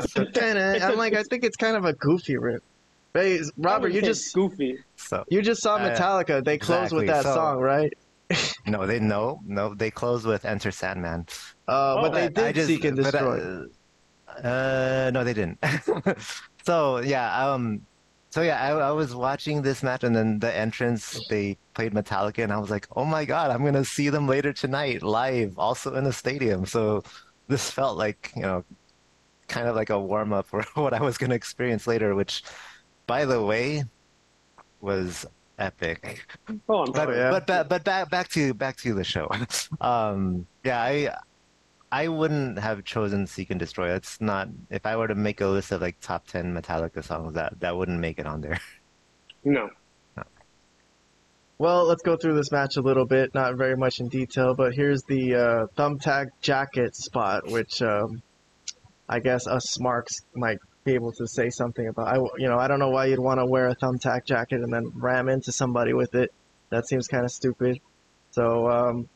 I'm like, I think it's kind of a goofy riff. Hey, Robert, you just goofy. So you just saw Metallica. Uh, they close with that so, song, right? no, they no, no, they close with Enter Sandman. Uh, oh, but they did I just, seek and destroy. I, uh, no, they didn't. so yeah, um, so yeah, I, I was watching this match, and then the entrance they played Metallica, and I was like, oh my god, I'm gonna see them later tonight live, also in the stadium. So this felt like you know, kind of like a warm up for [laughs] what I was gonna experience later, which, by the way, was epic. Oh, I'm But sorry. yeah. but ba- but back back to back to the show. [laughs] Um, yeah, I I wouldn't have chosen Seek and Destroy. That's not if I were to make a list of like top ten Metallica songs, that that wouldn't make it on there. [laughs] No. Well, let's go through this match a little bit, not very much in detail, but here's the uh, thumbtack jacket spot, which um, I guess us smarks might be able to say something about. I, you know, I don't know why you'd want to wear a thumbtack jacket and then ram into somebody with it. That seems kind of stupid. So, um,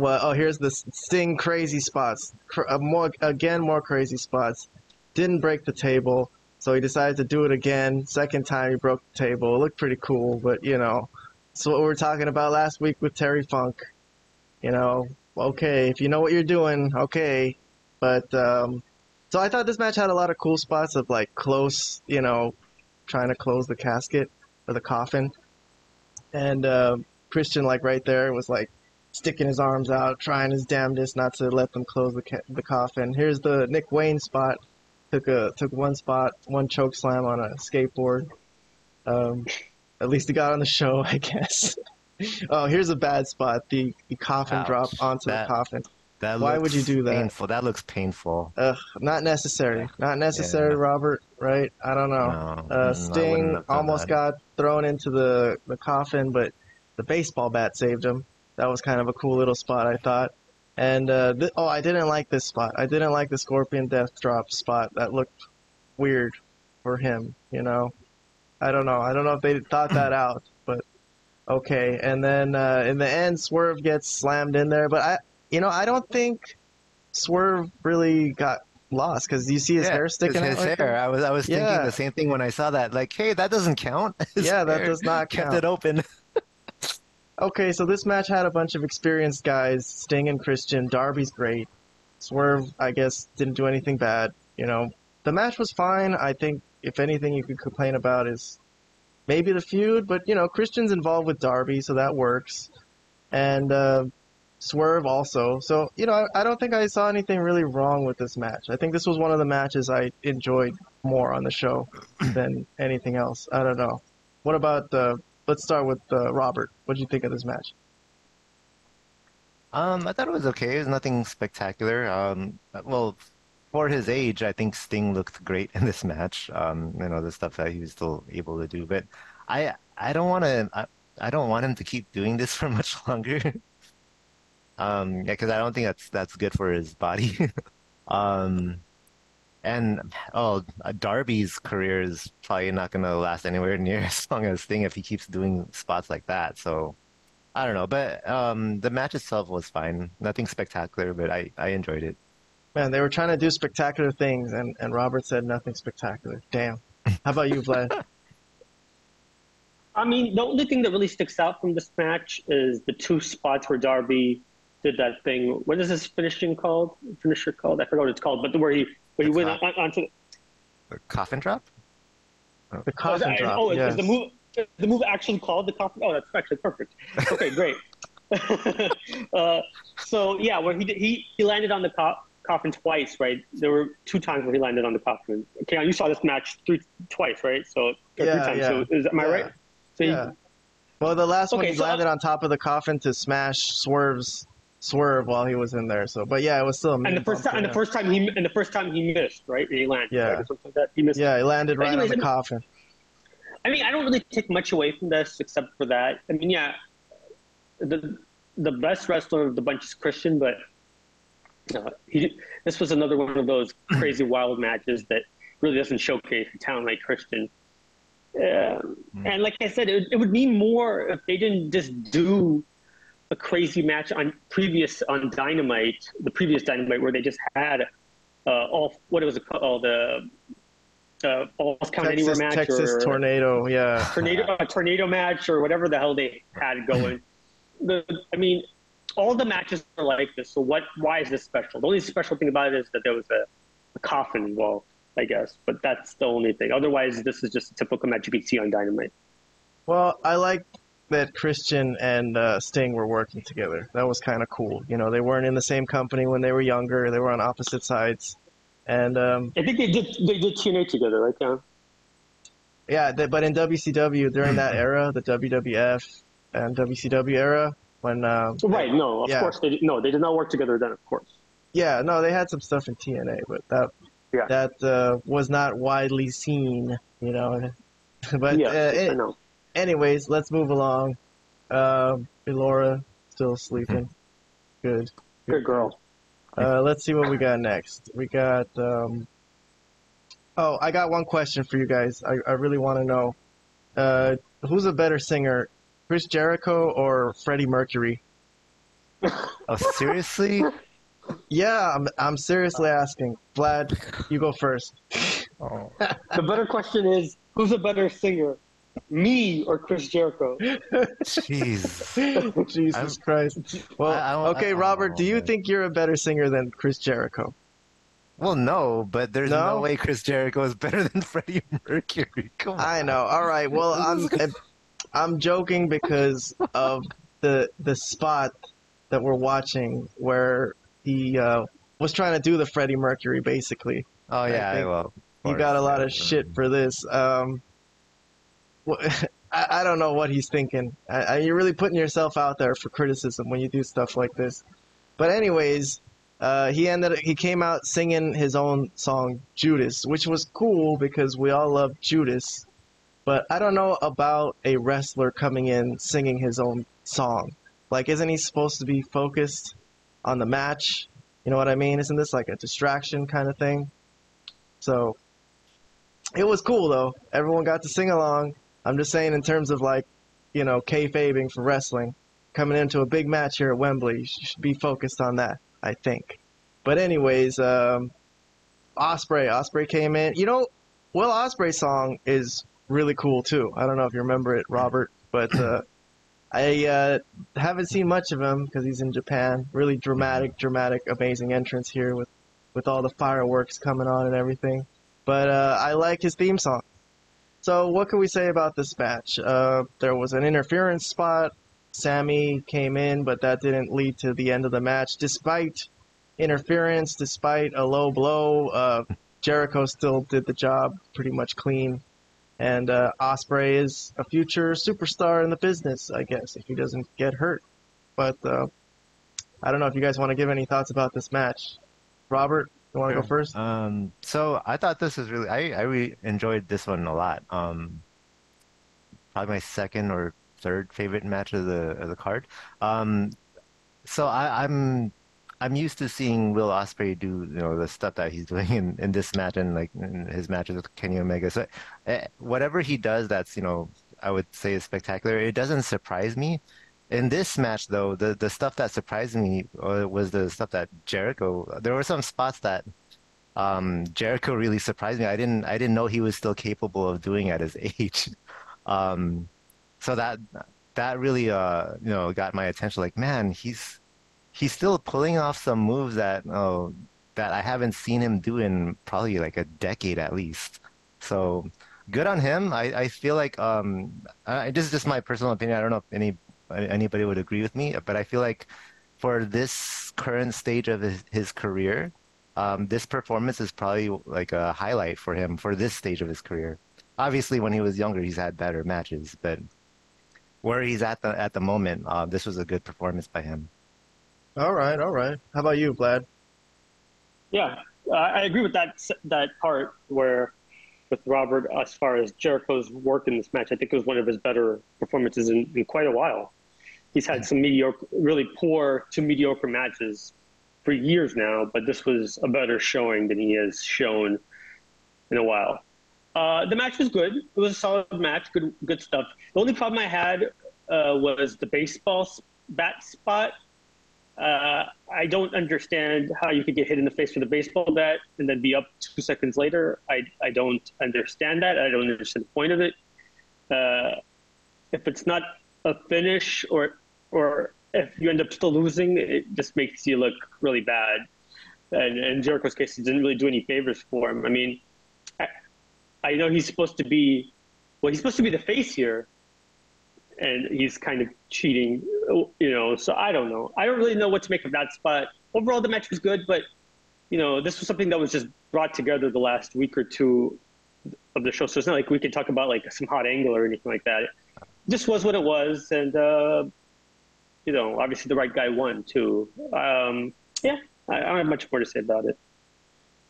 well, oh, here's the Sting crazy spots. Uh, more again, more crazy spots. Didn't break the table. So he decided to do it again. Second time he broke the table. It looked pretty cool, but you know, it's what we were talking about last week with Terry Funk. You know, okay, if you know what you're doing, okay. But um, so I thought this match had a lot of cool spots of like close, you know, trying to close the casket or the coffin, and uh, Christian like right there was like sticking his arms out, trying his damnedest not to let them close the ca- the coffin. Here's the Nick Wayne spot took a took one spot, one choke slam on a skateboard. Um, at least he got on the show, [laughs] I guess. oh, here's a bad spot: the, the coffin Ouch. drop onto That- the coffin. That Why looks would you do that? Painful. That looks painful. Ugh, not necessary. Not necessary, Yeah. Robert. Right? I don't know. No, Uh, Sting almost that. got thrown into the, the coffin, but the baseball bat saved him. That was kind of a cool little spot, I thought. And uh, th- oh, I didn't like this spot. I didn't like the Scorpion Death Drop spot. That looked weird for him. You know, I don't know. I don't know if they thought that [clears throat] out, but okay. And then uh, in the end, Swerve gets slammed in there, but I, you know, I don't think Swerve really got lost because you see his Yeah, hair sticking his, out. his like hair. that. I was I was thinking Yeah. the same thing when I saw that. Like, hey, that doesn't count. [laughs] His Yeah, that does not count. kept count. it open. Okay, so this match had a bunch of experienced guys, Sting and Christian. Darby's great. Swerve, I guess, didn't do anything bad. You know, the match was fine. I think if anything you could complain about is maybe the feud, but you know, Christian's involved with Darby, so that works. And uh, Swerve also. So you know, I, I don't think I saw anything really wrong with this match. I think this was one of the matches I enjoyed more on the show than anything else. I don't know. What about uh, let's start with uh, Robert. What did you think of this match? Um, I thought it was okay. It was nothing spectacular. Um, well, for his age, I think Sting looked great [laughs] in this match. Um, you know, the stuff that he was still able to do. But I, I don't want to. I, I don't want him to keep doing this [laughs] for much longer. um, yeah, because I don't think that's that's good for his body. [laughs] um, and oh, Darby's career is probably not going to last anywhere [laughs] near as long as Sting if he keeps doing spots like that. So. I don't know, but um, the match itself was fine. Nothing spectacular, but I, I enjoyed it. Man, they were trying to do spectacular things, and, and Robert said nothing spectacular. Damn. How about you, Vlad? [laughs] I mean, the only thing that really sticks out from this match is the two spots where Darby did that thing. What is this finishing called? Finisher called? I forgot what it's called, but where he where he The went top. on, onto. The coffin drop? The Oh, coffin is, drop. oh, is- yes. is the move is the move actually called the coffin? Oh, that's actually perfect. Okay, [laughs] great. [laughs] uh, so yeah, where he did, he he landed on the co- coffin twice, right? There were two times where he landed on the coffin. Okay, you saw this match three twice, right? So Yeah, three times. yeah. So is, am I Yeah. right? So he- Yeah. Well, the last one he so- landed on top of the coffin to smash Swerve's swerve while he was in there. So, but yeah, it was still and the first time, and the first time he and the first time he missed, right? He landed, Yeah. right? like that. He missed. Yeah, he landed right Anyways, on the I mean- coffin. I mean, I don't really take much away from this except for that. I mean, yeah, the the best wrestler of the bunch is Christian, but uh, he, this was another one of those [clears throat] crazy wild matches that really doesn't showcase a talent like Christian. Um, And like I said, it, it would mean more if they didn't just do a crazy match on previous on Dynamite, the previous Dynamite, where they just had uh, all what it was it called, the uh, Falls Count Anywhere Texas, match Texas or tornado. Yeah. tornado a tornado match or whatever the hell they had going. [laughs] the, I mean, all the matches are like this. So what? Why is this special? The only special thing about it is that there was a a coffin involved, I guess. But that's the only thing. Otherwise, this is just a typical match you could see on Dynamite. Well, I like that Christian and uh, Sting were working together. That was kind of cool. You know, they weren't in the same company when they were younger. They were on opposite sides, and um, I think they did they did TNA together, right? Yeah. yeah. They, but in WCW during that [laughs] era, the WWF and WCW era, when uh, Right. No, of Yeah. course they did, no they did not work together then. Of course. yeah, no, they had some stuff in TNA, but that Yeah. that uh, was not widely seen. You know, [laughs] but yeah, uh, I know. Anyways, let's move along. Um, Elora still sleeping. Good. Good girl. Uh, let's see what we got next. We got. Um... Oh, I got one question for you guys. I, I really want to know. Uh, who's a better singer, Chris Jericho or Freddie Mercury? Oh, seriously? Yeah, I'm, I'm seriously asking. Vlad, you go first. Oh. The better question is who's a better singer, me or Chris Jericho? Jeez. [laughs] Jesus I'm- Christ. Well, I- I okay, I Robert, do you man. think you're a better singer than Chris Jericho? Well, no, but there's no, No? way Chris Jericho is better than [laughs] Freddie Mercury. Come on. I know. All right. Well, I'm I'm joking because of the the spot that we're watching where he uh, was trying to do the Freddie Mercury basically. Oh yeah, well. You got a lot of shit for this. Um, [laughs] I, don't know what he's thinking. I, you're really putting yourself out there for criticism when you do stuff like this. But anyways, uh, he ended. He came out singing his own song Judas, which was cool because we all love Judas. But I don't know about a wrestler coming in singing his own song. Like, isn't he supposed to be focused on the match? You know what I mean? Isn't this like a distraction kind of thing? So it was cool though. Everyone got to sing along. I'm just saying in terms of like, you know, kayfabing for wrestling, coming into a big match here at Wembley, you should be focused on that. I think. But anyways, um, Ospreay, Ospreay came in. You know, Will Ospreay song is really cool too. I don't know if you remember it, Robert, but uh, [clears throat] I uh, haven't seen much of him because he's in Japan. Really dramatic, dramatic, amazing entrance here with with all the fireworks coming on and everything. But uh, I like his theme song. So what can we say about this match? Uh, there was an interference spot. Sammy came in, but that didn't lead to the end of the match. Despite interference, despite a low blow, uh, Jericho still did the job pretty much clean. And uh, Ospreay is a future superstar in the business, I guess, if he doesn't get hurt. But uh, I don't know if you guys want to give any thoughts about this match. Robert, you want to go first? Um, so I thought this was really, I, I really enjoyed this one a lot. Um, probably my second or third favorite match of the of the card. Um, so I, I'm I'm used to seeing Will Ospreay do you know the stuff that he's [laughs] doing in, in this match and like in his matches with Kenny Omega. So uh, whatever he does, that's you know I would say is spectacular. It doesn't surprise me. In this match, though, the, the stuff that surprised me uh, was the stuff that Jericho. There were some spots that um, Jericho really surprised me. I didn't I didn't know he was still capable of doing at his [laughs] age. Um, so that that really uh, you know got my attention. Like, man, he's he's still pulling off some moves that oh that I haven't seen him do in probably like a decade at least. So good on him. I, I feel like um I, this is just my personal opinion. I don't know if any anybody would agree with me, but I feel like for this current stage of his, his career, um, this performance is probably like a highlight for him for this stage of his career. Obviously, when he was younger, he's had better matches, but where he's at the at the moment, uh, this was a good performance by him. All right, all right. How about you, Vlad? Yeah, I I agree with that that part where with Robert as far as Jericho's work in this match. I think it was one of his better performances in, in quite a while. He's had some mediocre, really poor to mediocre matches for years now, but this was a better showing than he has shown in a while. Uh, the match was good. It was a solid match. Good, good stuff. The only problem I had uh, was the baseball bat spot. Uh, I don't understand how you could get hit in the face with a baseball bat and then be up two seconds later. I, I don't understand that. I don't understand the point of it. Uh, if it's not a finish or or if you end up still losing, it just makes you look really bad. and Jericho's case, didn't really do any favors for him. I mean, I, I know he's supposed to be, well, he's supposed to be the face here, and he's kind of cheating, you know. So I don't know. I don't really know what to make of that spot. Overall, the match was good, but you know, this was something that was just brought together the last week or two of the show. So it's not like we could talk about like some hot angle or anything like that. This was what it was, and uh, you know, obviously the right guy won too. Um, yeah, I, I don't have much more to say about it.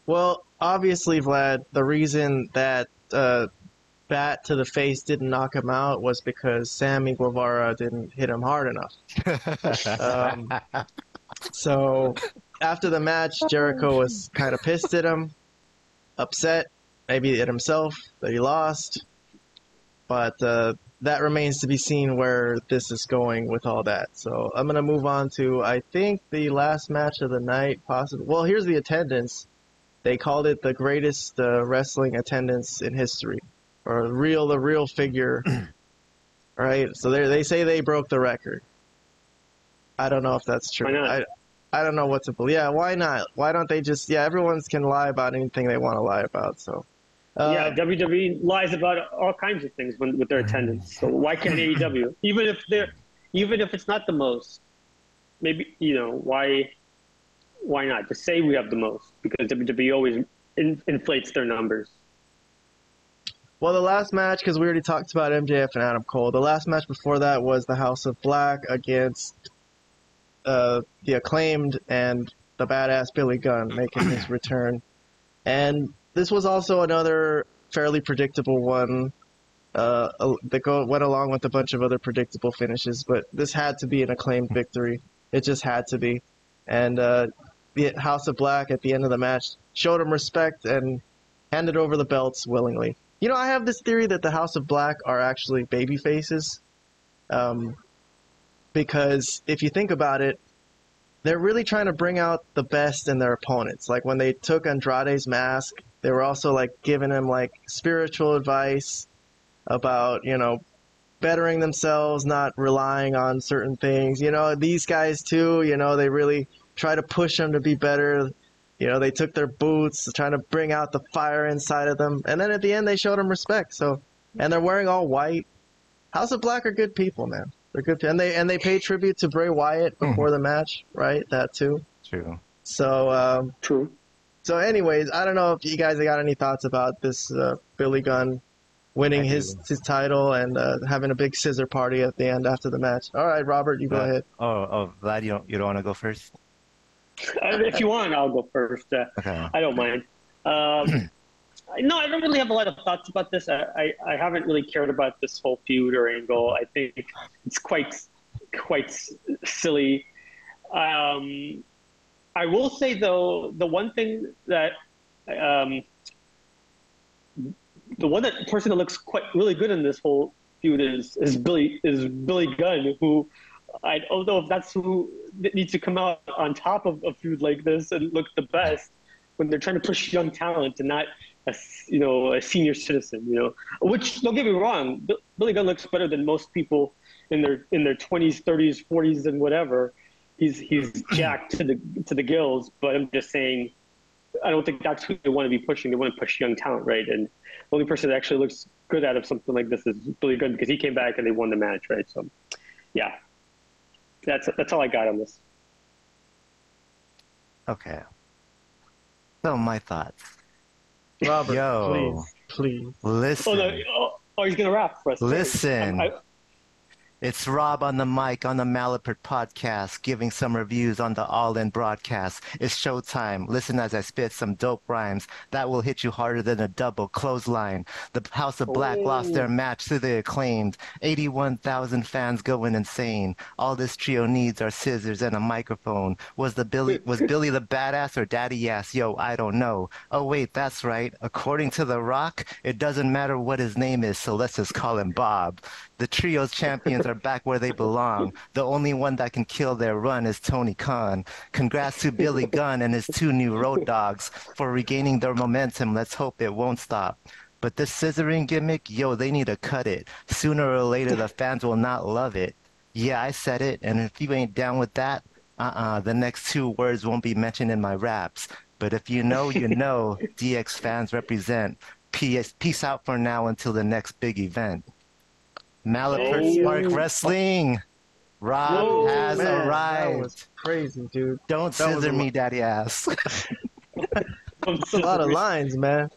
Well, obviously, Vlad, the reason that uh, bat to the face didn't knock him out was because Sammy Guevara didn't hit him hard enough. [laughs] um, so after the match, Jericho was kind of pissed at him, upset, maybe at himself that he lost. But uh, that remains to be seen where this is going with all that. So I'm going to move on to, I think, the last match of the night, possibly. Well, here's the attendance. They called it the greatest uh, wrestling attendance in history, or real, the real figure. [clears throat] right? So they they say they broke the record. I don't know if that's true. Why not? I, I don't know what to believe. Yeah, why not? Why don't they just? Yeah, everyone's can lie about anything they want to lie about. So. Uh, yeah, WWE lies about all kinds of things when, with their attendance. So why can't [laughs] AEW, even if they're, even if it's not the most, maybe you know why, why not just say we have the most because WWE always in, inflates their numbers. Well, the last match, because we already talked about MJF and Adam Cole. The last match before that was the House of Black against uh, the acclaimed and the badass Billy Gunn making his return. And this was also another fairly predictable one uh, that go, went along with a bunch of other predictable finishes, but this had to be an acclaimed victory. It just had to be. And uh, the House of Black at the end of the match showed him respect and handed over the belts willingly. You know, I have this theory that the House of Black are actually baby faces. Um, because if you think about it, they're really trying to bring out the best in their opponents. Like when they took Andrade's mask, they were also like giving him like spiritual advice about, you know, bettering themselves, not relying on certain things. You know, these guys too, you know, they really try to push them to be better. You know, they took their boots, trying to bring out the fire inside of them. And then at the end, they showed them respect. So, and they're wearing all white. House of Black are good people, man. They're good, and they and they pay tribute to Bray Wyatt before the match, right? That too. True. So, um, True. So anyways, I don't know if you guys got any thoughts about this uh, Billy Gunn winning his his title and uh, having a big scissor party at the end after the match. All right, Robert, you go Uh, ahead. Oh, oh, Vlad, you don't, you don't want to go first? Uh, if you want, I'll go first. Uh, Okay. I don't mind. Um, [clears throat] no, I don't really have a lot of thoughts about this. I, I, I haven't really cared about this whole feud or angle. I think it's quite quite silly. Um, I will say though, the one thing that um, the one that person that looks quite really good in this whole feud is is Billy is Billy Gunn, who I don't know if that's who needs to come out on top of a feud like this and look the best when they're trying to push young talent and not a you know a senior citizen. You know, which don't get me wrong, Billy Gunn looks better than most people in their in their twenties, thirties, forties, and whatever. He's he's jacked to the to the gills, but I'm just saying. I don't think that's who they want to be pushing. They want to push young talent, right? And the only person that actually looks good out of something like this is Billy Gunn because he came back and they won the match, right? So, yeah, that's that's all I got on this. Okay. So my thoughts. Robert, Yo. please, please. Listen. Oh no! Oh, oh he's gonna rap for us. Listen. I, It's Rob on the mic on the Malapert podcast, giving some reviews on the All In broadcast. It's showtime. Listen as I spit some dope rhymes that will hit you harder than a double clothesline. The House of Black lost their oh. match to the acclaimed. 81,000 fans going insane. All this trio needs are scissors and a microphone. Was the Billy [laughs] was Billy the badass or Daddy ass? Yo, I don't know. Oh wait, that's right. According to The Rock, it doesn't matter what his name is, so let's just call him Bob. The trio's [laughs] champions are back where they belong. The only one that can kill their run is Tony Khan. Congrats to Billy Gunn and his two new road dogs for regaining their momentum. Let's hope it won't stop. But this scissoring gimmick, yo, they need to cut it. Sooner or later, the fans will not love it. Yeah, I said it, and if you ain't down with that, uh-uh, the next two words won't be mentioned in my raps. But if you know, you know, [laughs] DX fans represent. Peace, peace out for now until the next big event. Malapert Oh. Smark Wrestling. Rob Whoa, has Man, that arrived. was crazy, dude. Don't that scissor me, daddy ass. [laughs] It's a lot of lines, man.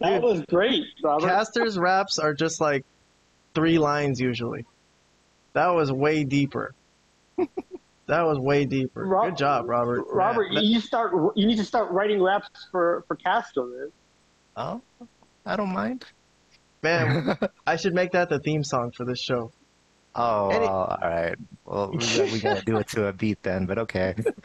That Dude. was great, Robert. Casters raps are just like three lines usually. That was way deeper. That was way deeper. Rob- Good job, Robert. Robert, Man, you start. You need to start writing raps for for Castro, man. oh, I don't mind. Man, [laughs] I should make that the theme song for this show. Oh, Any- well, all right. Well, we got, we got to do it to a beat then, but okay. [laughs]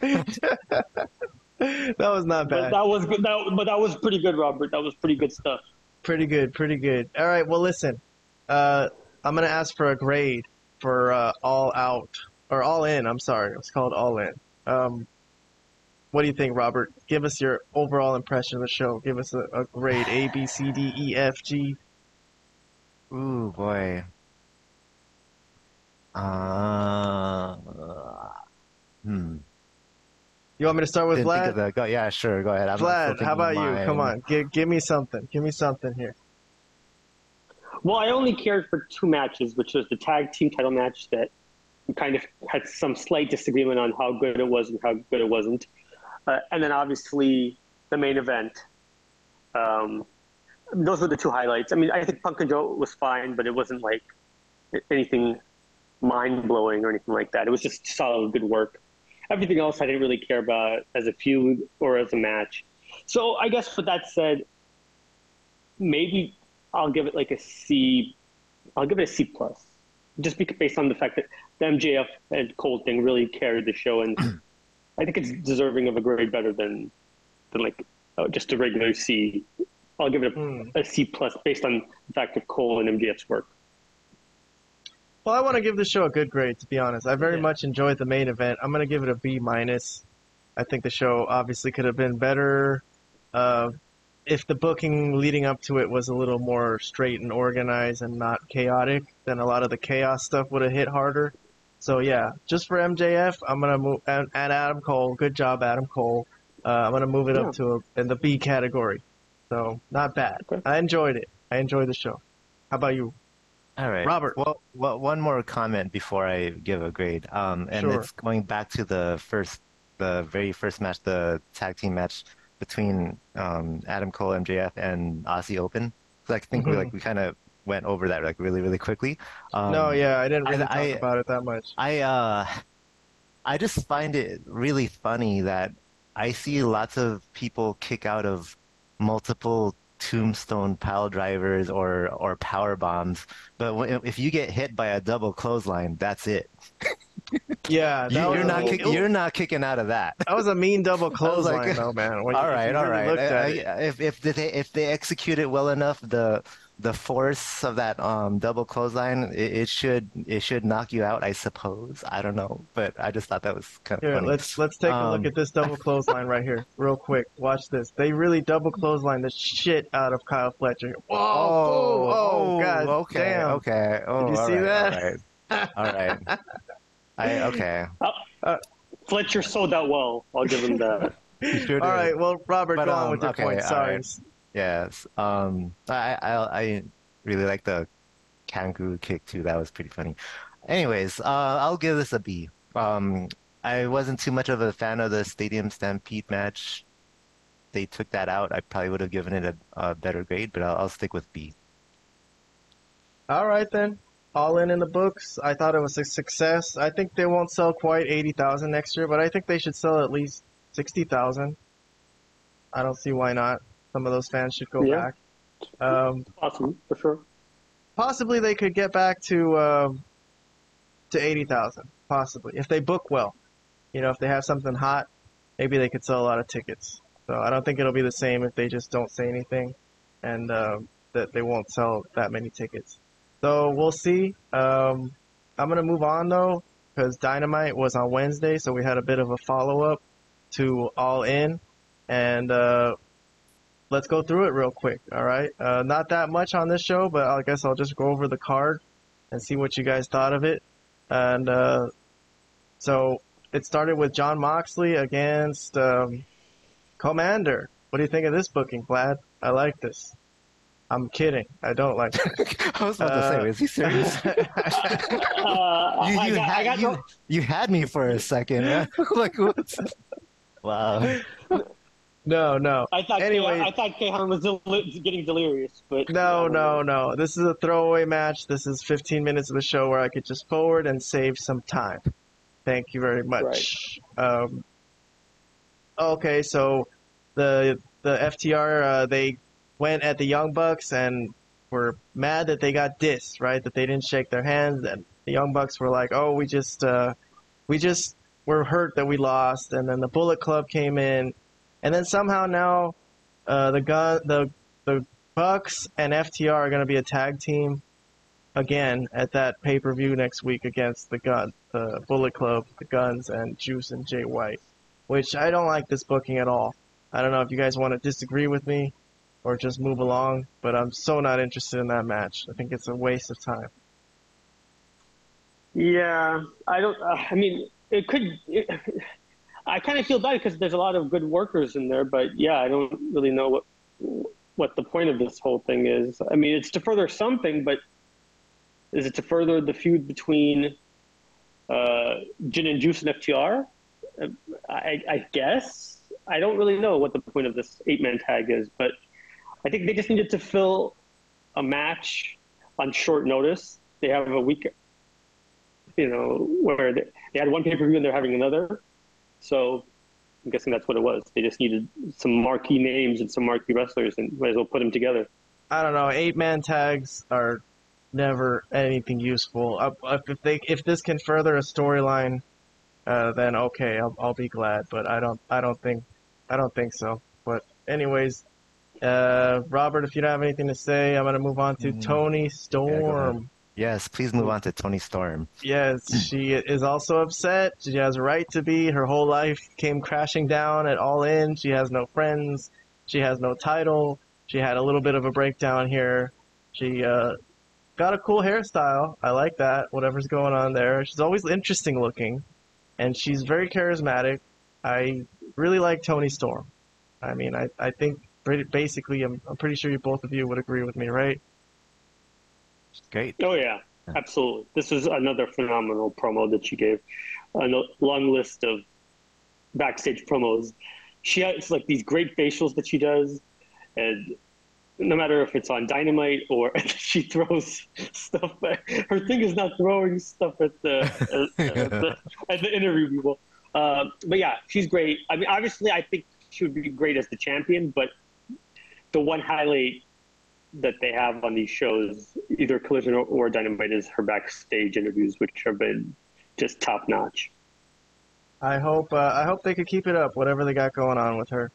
That was not But bad. that was good. That, but that was pretty good, Robert. That was pretty good stuff. Pretty good, pretty good. All right, well, listen. Uh, I'm gonna ask for a grade for uh, All Out or All In. I'm sorry, it's called All In. Um, what do you think, Robert? Give us your overall impression of the show. Give us a, a grade: A, B, C, D, E, F, G. Ooh, boy. Uh, hmm. You want me to start with Didn't think of Vlad? the, go, yeah, sure. Go ahead. I'm Vlad, how about of you? Come on, give give me something. Give me something here. Well, I only cared for two matches, which was the tag team title match that kind of had some slight disagreement on how good it was and how good it wasn't, uh, and then obviously the main event. Um, those were the two highlights. I mean, I think Punk and Joe was fine, but it wasn't like anything mind blowing or anything like that. It was just solid, good work. Everything else I didn't really care about as a feud or as a match. So I guess with that said, maybe I'll give it like a C. I'll give it a C plus, just based on the fact that the MJF and Cole thing really carried the show, and [clears throat] I think it's deserving of a grade better than than like uh, just a regular C. I'll give it a, Hmm. a C plus based on the fact of Cole and MJF's work. Well, I want to give the show a good grade. To be honest, I very Yeah. much enjoyed the main event. I'm gonna give it a B minus. I think the show obviously could have been better. Uh, if the booking leading up to it was a little more straight and organized and not chaotic, then a lot of the chaos stuff would have hit harder. So yeah, just for MJF, I'm gonna move and, and Adam Cole. Good job, Adam Cole. Uh, I'm gonna move it Yeah. up to a, in the B category. So not bad. Okay. I enjoyed it. I enjoyed the show. How about you? All right, Robert. Well, well, one more comment before I give a grade. Um, and Sure. it's going back to the first, the very first match, the tag team match between um, Adam Cole, MJF, and Aussie Open. 'Cause I think we Mhm. like we kind of went over that like really, really quickly. Um, no, yeah, I didn't really I- really talk I- about it that much. I uh, I just find it really funny that I see lots of people kick out of multiple tombstone pile drivers or or power bombs, but when, if you get hit by a double clothesline, that's it. [laughs] Yeah, you, you're not kick, you're not kicking out of that. That was a mean double [laughs] was like- clothesline, though, man. When you- all if right, you all really right. I- I- if if they if they execute it well enough, the the force of that um double clothesline, it, it should it should knock you out. I suppose. I don't know, but I just thought that was kind of Here, funny. let's let's take a Um, look at this double [laughs] clothesline right here, real quick. Watch this. They really double clothesline the shit out of Kyle Fletcher. Whoa! Oh, oh, god okay, damn! okay. Oh, you see right, that? All right, [laughs] all right. I okay. Fletcher sold out well. I'll give him that. [laughs] You sure All did. right, well, Robert, But, go on um, with your okay, point. Sorry. right. Yes. Um. I I I really like the kangaroo kick too. That was pretty funny. Anyways, uh, I'll give this a B. Um, I wasn't too much of a fan of the Stadium Stampede match. They took that out. I probably would have given it a, a better grade, but I'll, I'll stick with B. All right then. All in in the books. I thought it was a success. I think they won't sell quite eighty thousand next year, but I think they should sell at least sixty thousand. I don't see why not. Some of those fans should go Yeah. back. Um, Awesome, for sure. possibly they could get back to um, to eighty thousand. Possibly if they book well. You know, if they have something hot, maybe they could sell a lot of tickets. So I don't think it'll be the same if they just don't say anything, and um, that they won't sell that many tickets. So we'll see. Um, I'm gonna move on though, because Dynamite was on Wednesday, so we had a bit of a follow up to All In, and uh, let's go through it real quick. All right, uh, not that much on this show, but I guess I'll just go over the card and see what you guys thought of it. And uh, so it started with Jon Moxley against um, Komander. What do you think of this booking, Vlad? I like this. I'm kidding. I don't like it. [laughs] I was about to Uh, say, is he serious? [laughs] Uh, you, you, got, had, you, no- you had me for a second. [laughs] like, what? Wow. No, no. I thought Anyway. I thought Kayhan was del- getting delirious, but No, no, no. This is a throwaway match. This is 15 minutes of the show where I could just forward and save some time. Thank you very much. Um, okay, so the the FTR uh, they went at the Young Bucks and were mad that they got dissed, right? That they didn't shake their hands, and the Young Bucks were like, "Oh, we just uh, we just were hurt that we lost." And then the Bullet Club came in, and then somehow now uh, the gun the the Bucks and FTR are going to be a tag team again at that pay per view next week against the gun, the Bullet Club, the Gunns, and Juice and Jay White. Which I don't like this booking at all. I don't know if you guys want to disagree with me or just move along, but I'm so not interested in that match. I think it's a waste of time. Yeah, I don't. Uh, I mean, it could. It, I kind of feel bad because there's a lot of good workers in there, but yeah, I don't really know what what the point of this whole thing is. I mean, it's to further something, but is it to further the feud between uh, Jin and Juice and FTR? I, I guess I don't really know what the point of this eight man tag is, but I think they just needed to fill a match on short notice. They have a week you know, where they, they had one pay per view and they're having another. So I'm guessing that's what it was. They just needed some marquee names and some marquee wrestlers, and might as well put them together. I don't know. Eight man tags are never anything useful. Uh, If they if this can further a storyline, uh, then okay, I'll, I'll be glad. But I don't I don't think I don't think so. But anyways, uh, Robert, if you don't have anything to say, I'm gonna move on to Mm. Toni Storm. ahead. Yes, please move on to Toni Storm. Yes, she is also upset. She has a right to be. Her whole life came crashing down at All In. She has no friends. She has no title. She had a little bit of a breakdown here. She uh, got a cool hairstyle. I like that. Whatever's going on there. She's always interesting looking, and she's very charismatic. I really like Toni Storm. I mean, I, I think pretty, basically, I'm, I'm pretty sure you both of you would agree with me, right? Great. Oh yeah, absolutely. This is another phenomenal promo that she gave. A long list of backstage promos. She has like these great facials that she does, and no matter if it's on Dynamite or [laughs] she throws stuff. Her thing is not throwing stuff at the at, at the, [laughs] at the interview people. Uh, but yeah, she's great. I mean, obviously, I think she would be great as the champion. But the one highlight that they have on these shows, either Collision or, or Dynamite, is her backstage interviews, which have been just top notch. I hope uh, I hope they could keep it up, whatever they got going on with her.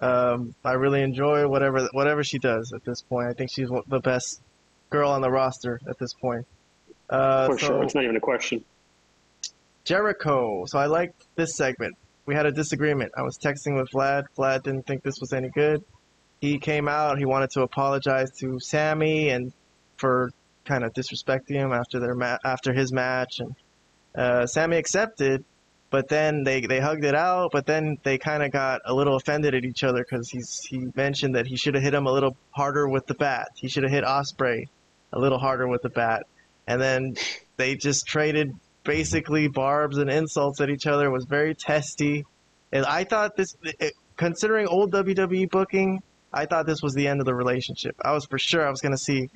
Um, I really enjoy whatever whatever she does at this point. I think she's the best girl on the roster at this point. Uh, For so sure, it's not even a question. Jericho. So I liked this segment. We had a disagreement. I was texting with Vlad. Vlad didn't think this was any good. He came out. He wanted to apologize to Sammy and for kind of disrespecting him after their ma- after his match, and uh, Sammy accepted. But then they, they hugged it out. But then they kind of got a little offended at each other because he's he mentioned that he should have hit him a little harder with the bat. He should have hit Ospreay a little harder with the bat. And then they just traded basically barbs and insults at each other. It was very testy. And I thought this, it, considering old WWE booking, I thought this was the end of the relationship. I was for sure I was going to see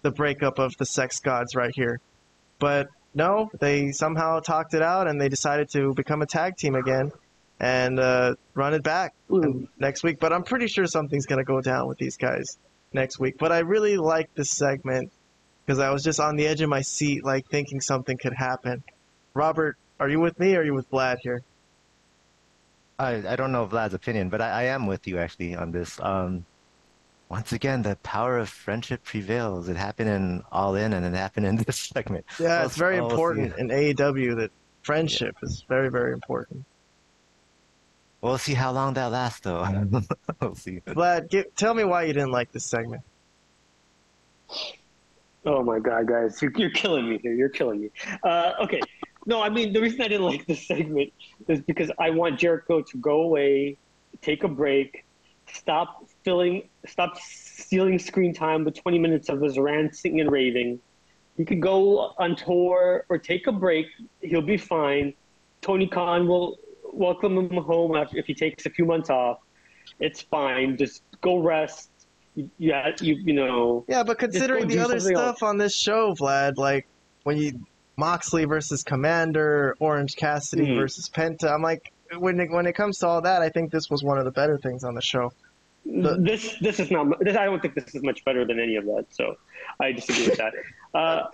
the breakup of the sex gods right here. But no, they somehow talked it out and they decided to become a tag team again and uh, run it back next week. But I'm pretty sure something's going to go down with these guys next week. But I really like this segment because I was just on the edge of my seat, like thinking something could happen. Robert, are you with me or are you with Vlad here? I, I don't know Vlad's opinion, but I, I am with you actually on this. Um, once again, the power of friendship prevails. It happened in All In, and it happened in [laughs] this segment. Yeah, it's very important in AEW that friendship is very, very important. We'll see how long that lasts, though. [laughs] we'll see. Vlad, give, tell me why you didn't like this segment. Oh my god, guys, you're, you're killing me here. You're killing me. Uh, okay, no, I mean the reason I didn't like [laughs] this segment is because I want Jericho to go away, take a break, stop filling, stop stealing screen time with 20 minutes of his ranting and raving. He could go on tour or take a break. He'll be fine. Tony Khan will welcome him home after, if he takes a few months off. It's fine. Just go rest. Yeah, you you know. Yeah, but considering the other stuff else. on this show, Vlad, like when you Moxley versus Komander, Orange Cassidy Mhm. versus Penta, I'm like, when it, when it comes to all that, I think this was one of the better things on the show. The- this this is not. This, I don't think this is much better than any of that. So I disagree with that. [laughs] Uh,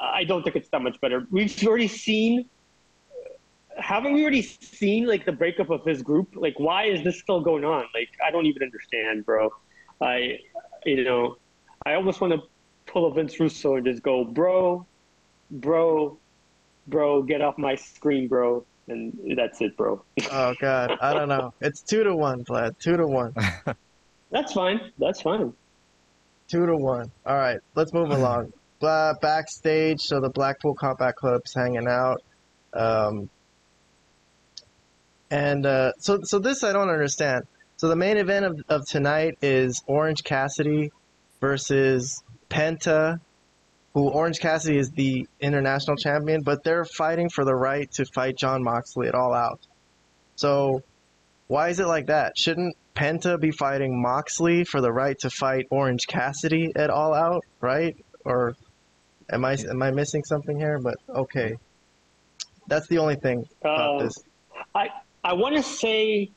I don't think it's that much better. We've already seen. Haven't we already seen like the breakup of his group? Like, why is this still going on? Like, I don't even understand, bro. I, you know, I almost want to pull a Vince Russo and just go, bro, bro, bro, get off my screen, bro, and that's it, bro. [laughs] Oh God, I don't know. It's two to one, Vlad. Two to one. [laughs] That's fine. That's fine. Two to one. All right, let's move [laughs] along. Blah, backstage, so the Blackpool Combat Club's hanging out. Um, and uh, so, so this I don't understand. So the main event of, of tonight is Orange Cassidy versus Penta, who Orange Cassidy is the international champion, but they're fighting for the right to fight Jon Moxley at All Out. So why is it like that? Shouldn't Penta be fighting Moxley for the right to fight Orange Cassidy at All Out, right? Or am I am I missing something here? But okay, that's the only thing about Uh, this. I I want to say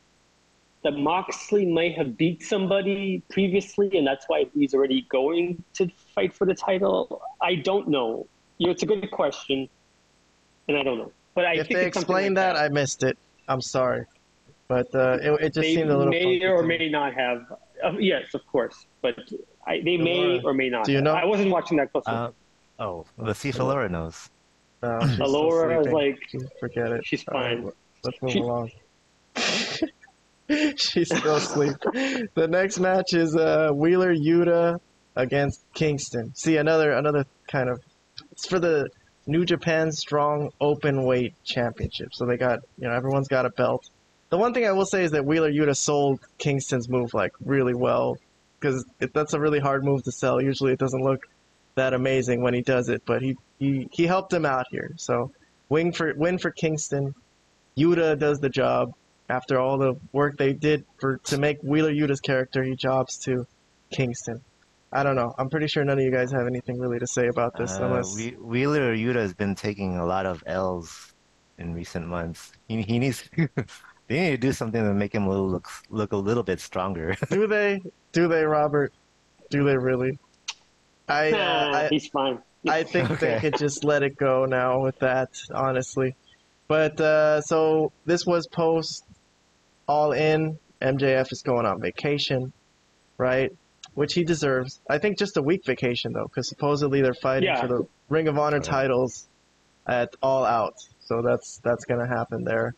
that Moxley may have beat somebody previously, and that's why he's already going to fight for the title. I don't know. You know, it's a good question, and I don't know. But I If think they it's something explained like that, I missed it. I'm sorry, but uh, it, it just they seemed a little. may or may not have. Uh, yes, of course, but I, they may or may not. do you have. know? I wasn't watching that closely. Uh, oh, let's see if Elora knows. No, [coughs] she's Elora is sleeping. like forget it. she's All right, fine. let's move She- along. [laughs] She's still asleep. the next match is uh, Wheeler Yuta against Kingston. See another another kind of it's for the New Japan Strong Open Weight Championship. So they got you know everyone's got a belt. The one thing I will say is that Wheeler Yuta sold Kingston's move like really well because that's a really hard move to sell. Usually it doesn't look that amazing when he does it, but he he, he helped him out here. So win for win for Kingston. Yuta does the job after all the work they did for to make Wheeler Yuta's character. He jobs to Kingston. I don't know. I'm pretty sure none of you guys have anything really to say about this, Uh, unless Wheeler Yuta has been taking a lot of L's in recent months. He, he needs [laughs] they need to do something to make him look look a little bit stronger. [laughs] do they? Do they, Robert? Do they really? I uh, Nah, I, he's fine. I think they could just let it go now with that, honestly. But uh, so this was post all in. MJF is going on vacation, right? Which he deserves. I think just a week vacation though, because supposedly they're fighting Yeah. for the Ring of Honor titles at All Out. So that's that's gonna happen there.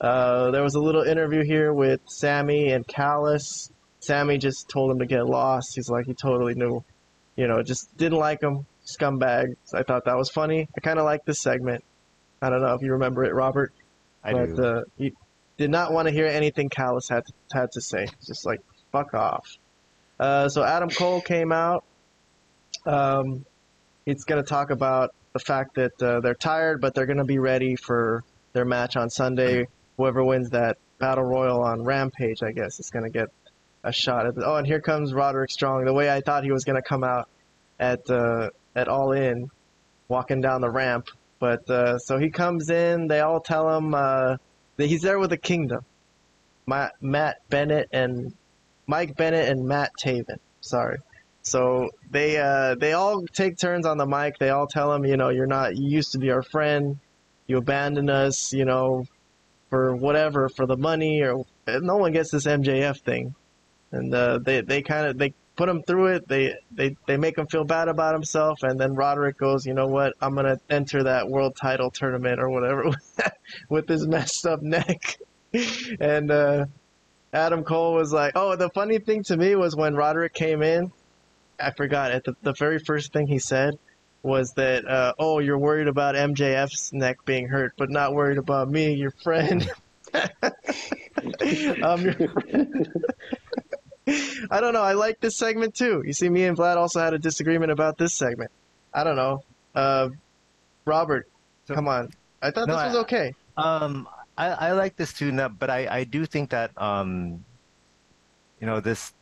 Uh, there was a little interview here with Sammy and Callis. Sammy just told him to get lost. He's like he totally knew, you know, just didn't like him, scumbag. So I thought that was funny. I kind of like this segment. I don't know if you remember it, Robert, I but do. uh, he did not want to hear anything Callis had to, had to say. Just like fuck off. Uh, so Adam Cole came out. Um, he's going to talk about the fact that uh, they're tired, but they're going to be ready for their match on Sunday. Whoever wins that battle royal on Rampage, I guess, is going to get a shot at. The, oh, and here comes Roderick Strong. The way I thought he was going to come out at uh, at All In, walking down the ramp. But uh, so he comes in. They all tell him uh, he's there with the Kingdom. Matt, Matt Bennett and Mike Bennett and Matt Taven. Sorry. So they uh, they all take turns on the mic. They all tell him, you know, you're not. You used to be our friend. You abandoned us, you know, for whatever, for the money, or no one gets this MJF thing. And uh, they they kind of they put him through it. They they they make him feel bad about himself. And then Roderick goes, you know what? I'm gonna enter that world title tournament or whatever [laughs] with his messed up neck. [laughs] and uh, Adam Cole was like, oh, the funny thing to me was when Roderick came in. I forgot it. The, the very first thing he said was that uh, oh you're worried about MJF's neck being hurt, but not worried about me, your friend. I'm [laughs] your friend. I don't know. I like this segment too. You see, me and Vlad also had a disagreement about this segment. I don't know. Uh, Robert, So- come on. I thought No, this I- was okay. Um, I, I like this too, no, but I, I do think that um, you know this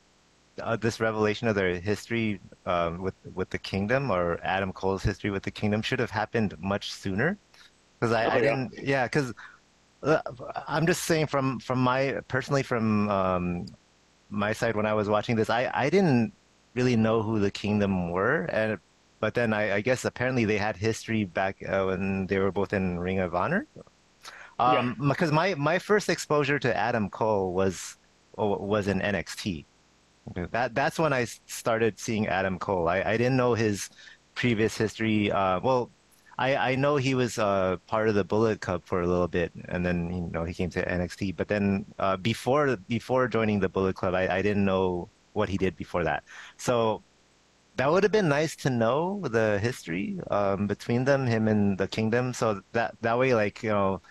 uh, this revelation of their history um, with with the kingdom or Adam Cole's history with the kingdom should have happened much sooner. Because I, Oh, I yeah. didn't, yeah, because uh, I'm just saying from from my personally from um, my side when I was watching this, I I didn't really know who the kingdom were, and but then I, I guess apparently they had history back uh, when they were both in Ring of Honor. Um, because my my first exposure to Adam Cole was was in NXT. That that's when I started seeing Adam Cole. I, I didn't know his previous history. Uh, well, I I know he was uh, part of the Bullet Club for a little bit, and then you know he came to NXT. But then uh, before before joining the Bullet Club, I, I didn't know what he did before that. So that would have been nice to know the history um, between them, him and the Kingdom. So that that way, like you know,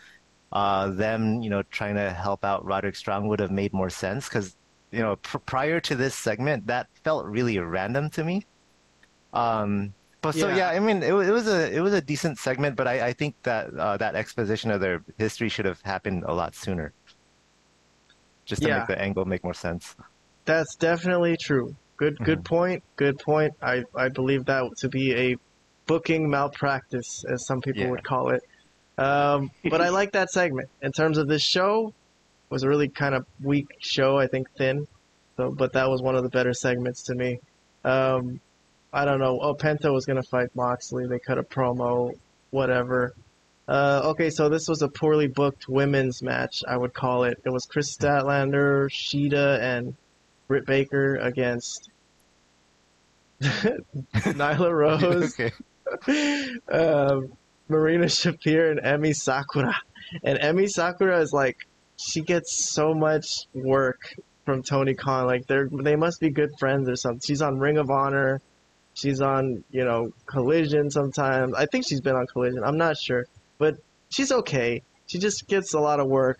uh, them you know trying to help out Roderick Strong would have made more sense because you know pr- prior to this segment, that felt really random to me. Um, but so Yeah. yeah, I mean, it, it was a it was a decent segment, but I, I think that uh, that exposition of their history should have happened a lot sooner, just to Yeah. make the angle make more sense. That's definitely true. Good, good Mhm. point. Good point. I, I believe that to be a booking malpractice, as some people Yeah. would call it. Um, but I [laughs] like that segment. In terms of this show, it was a really kind of weak show. I think thin. So, but that was one of the better segments to me. Um, I don't know. Oh, Penta was gonna fight Moxley. They cut a promo. Whatever. Uh, okay, so this was a poorly booked women's match. I would call it. It was Kris Statlander, Shida, and Britt Baker against [laughs] Nyla [laughs] Rose, okay. um, Marina Shafir, and Emi Sakura. And Emi Sakura is like, she gets so much work from Tony Khan. Like they're they must be good friends or something. She's on Ring of Honor. She's on you know Collision sometimes. I think she's been on Collision. I'm not sure, but she's okay. She just gets a lot of work,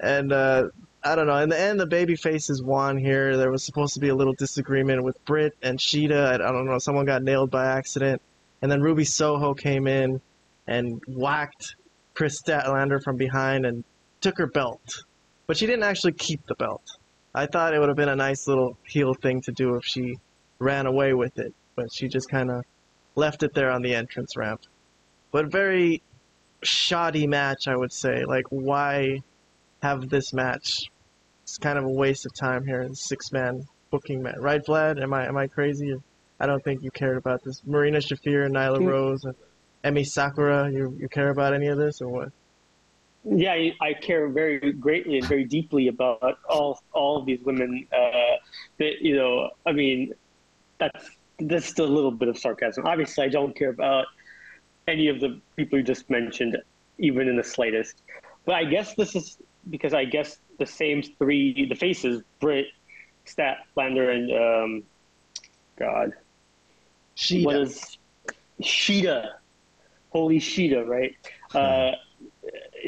and uh, I don't know. In the end, the baby faces won here. There was supposed to be a little disagreement with Britt and Shida. I, I don't know. Someone got nailed by accident, and then Ruby Soho came in and whacked Kris Statlander from behind and took her belt, but she didn't actually keep the belt. I thought it would have been a nice little heel thing to do if she ran away with it, but she just kind of left it there on the entrance ramp. But very shoddy match, I would say. Like, why have this match? It's kind of a waste of time here in six man booking match, right, Vlad? Am I am I crazy? I don't think you cared about this. Marina Shafir and Nyla Mm. Rose and Emi Sakura. You you care about any of this or what? Yeah, I, I care very greatly and very deeply about all all of these women. Uh, that you know, I mean, that's that's still a little bit of sarcasm. Obviously, I don't care about any of the people you just mentioned, even in the slightest. But I guess this is because I guess the same three, the faces, Britt, Statlander, and um, God, Shida. what is Shida? Holy Shida, right? Uh,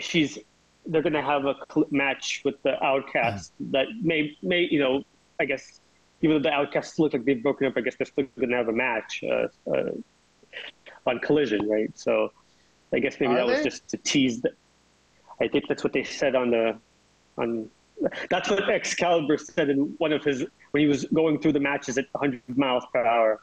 she's they're gonna have a match with the Outcasts that may may you know I guess even though the Outcasts look like they've broken up, I guess they're still gonna have a match uh, uh, on Collision, right? So I guess maybe Are that was just to tease. The, I think that's what they said on the on. That's what Excalibur said in one of his when he was going through the matches at 100 miles per hour.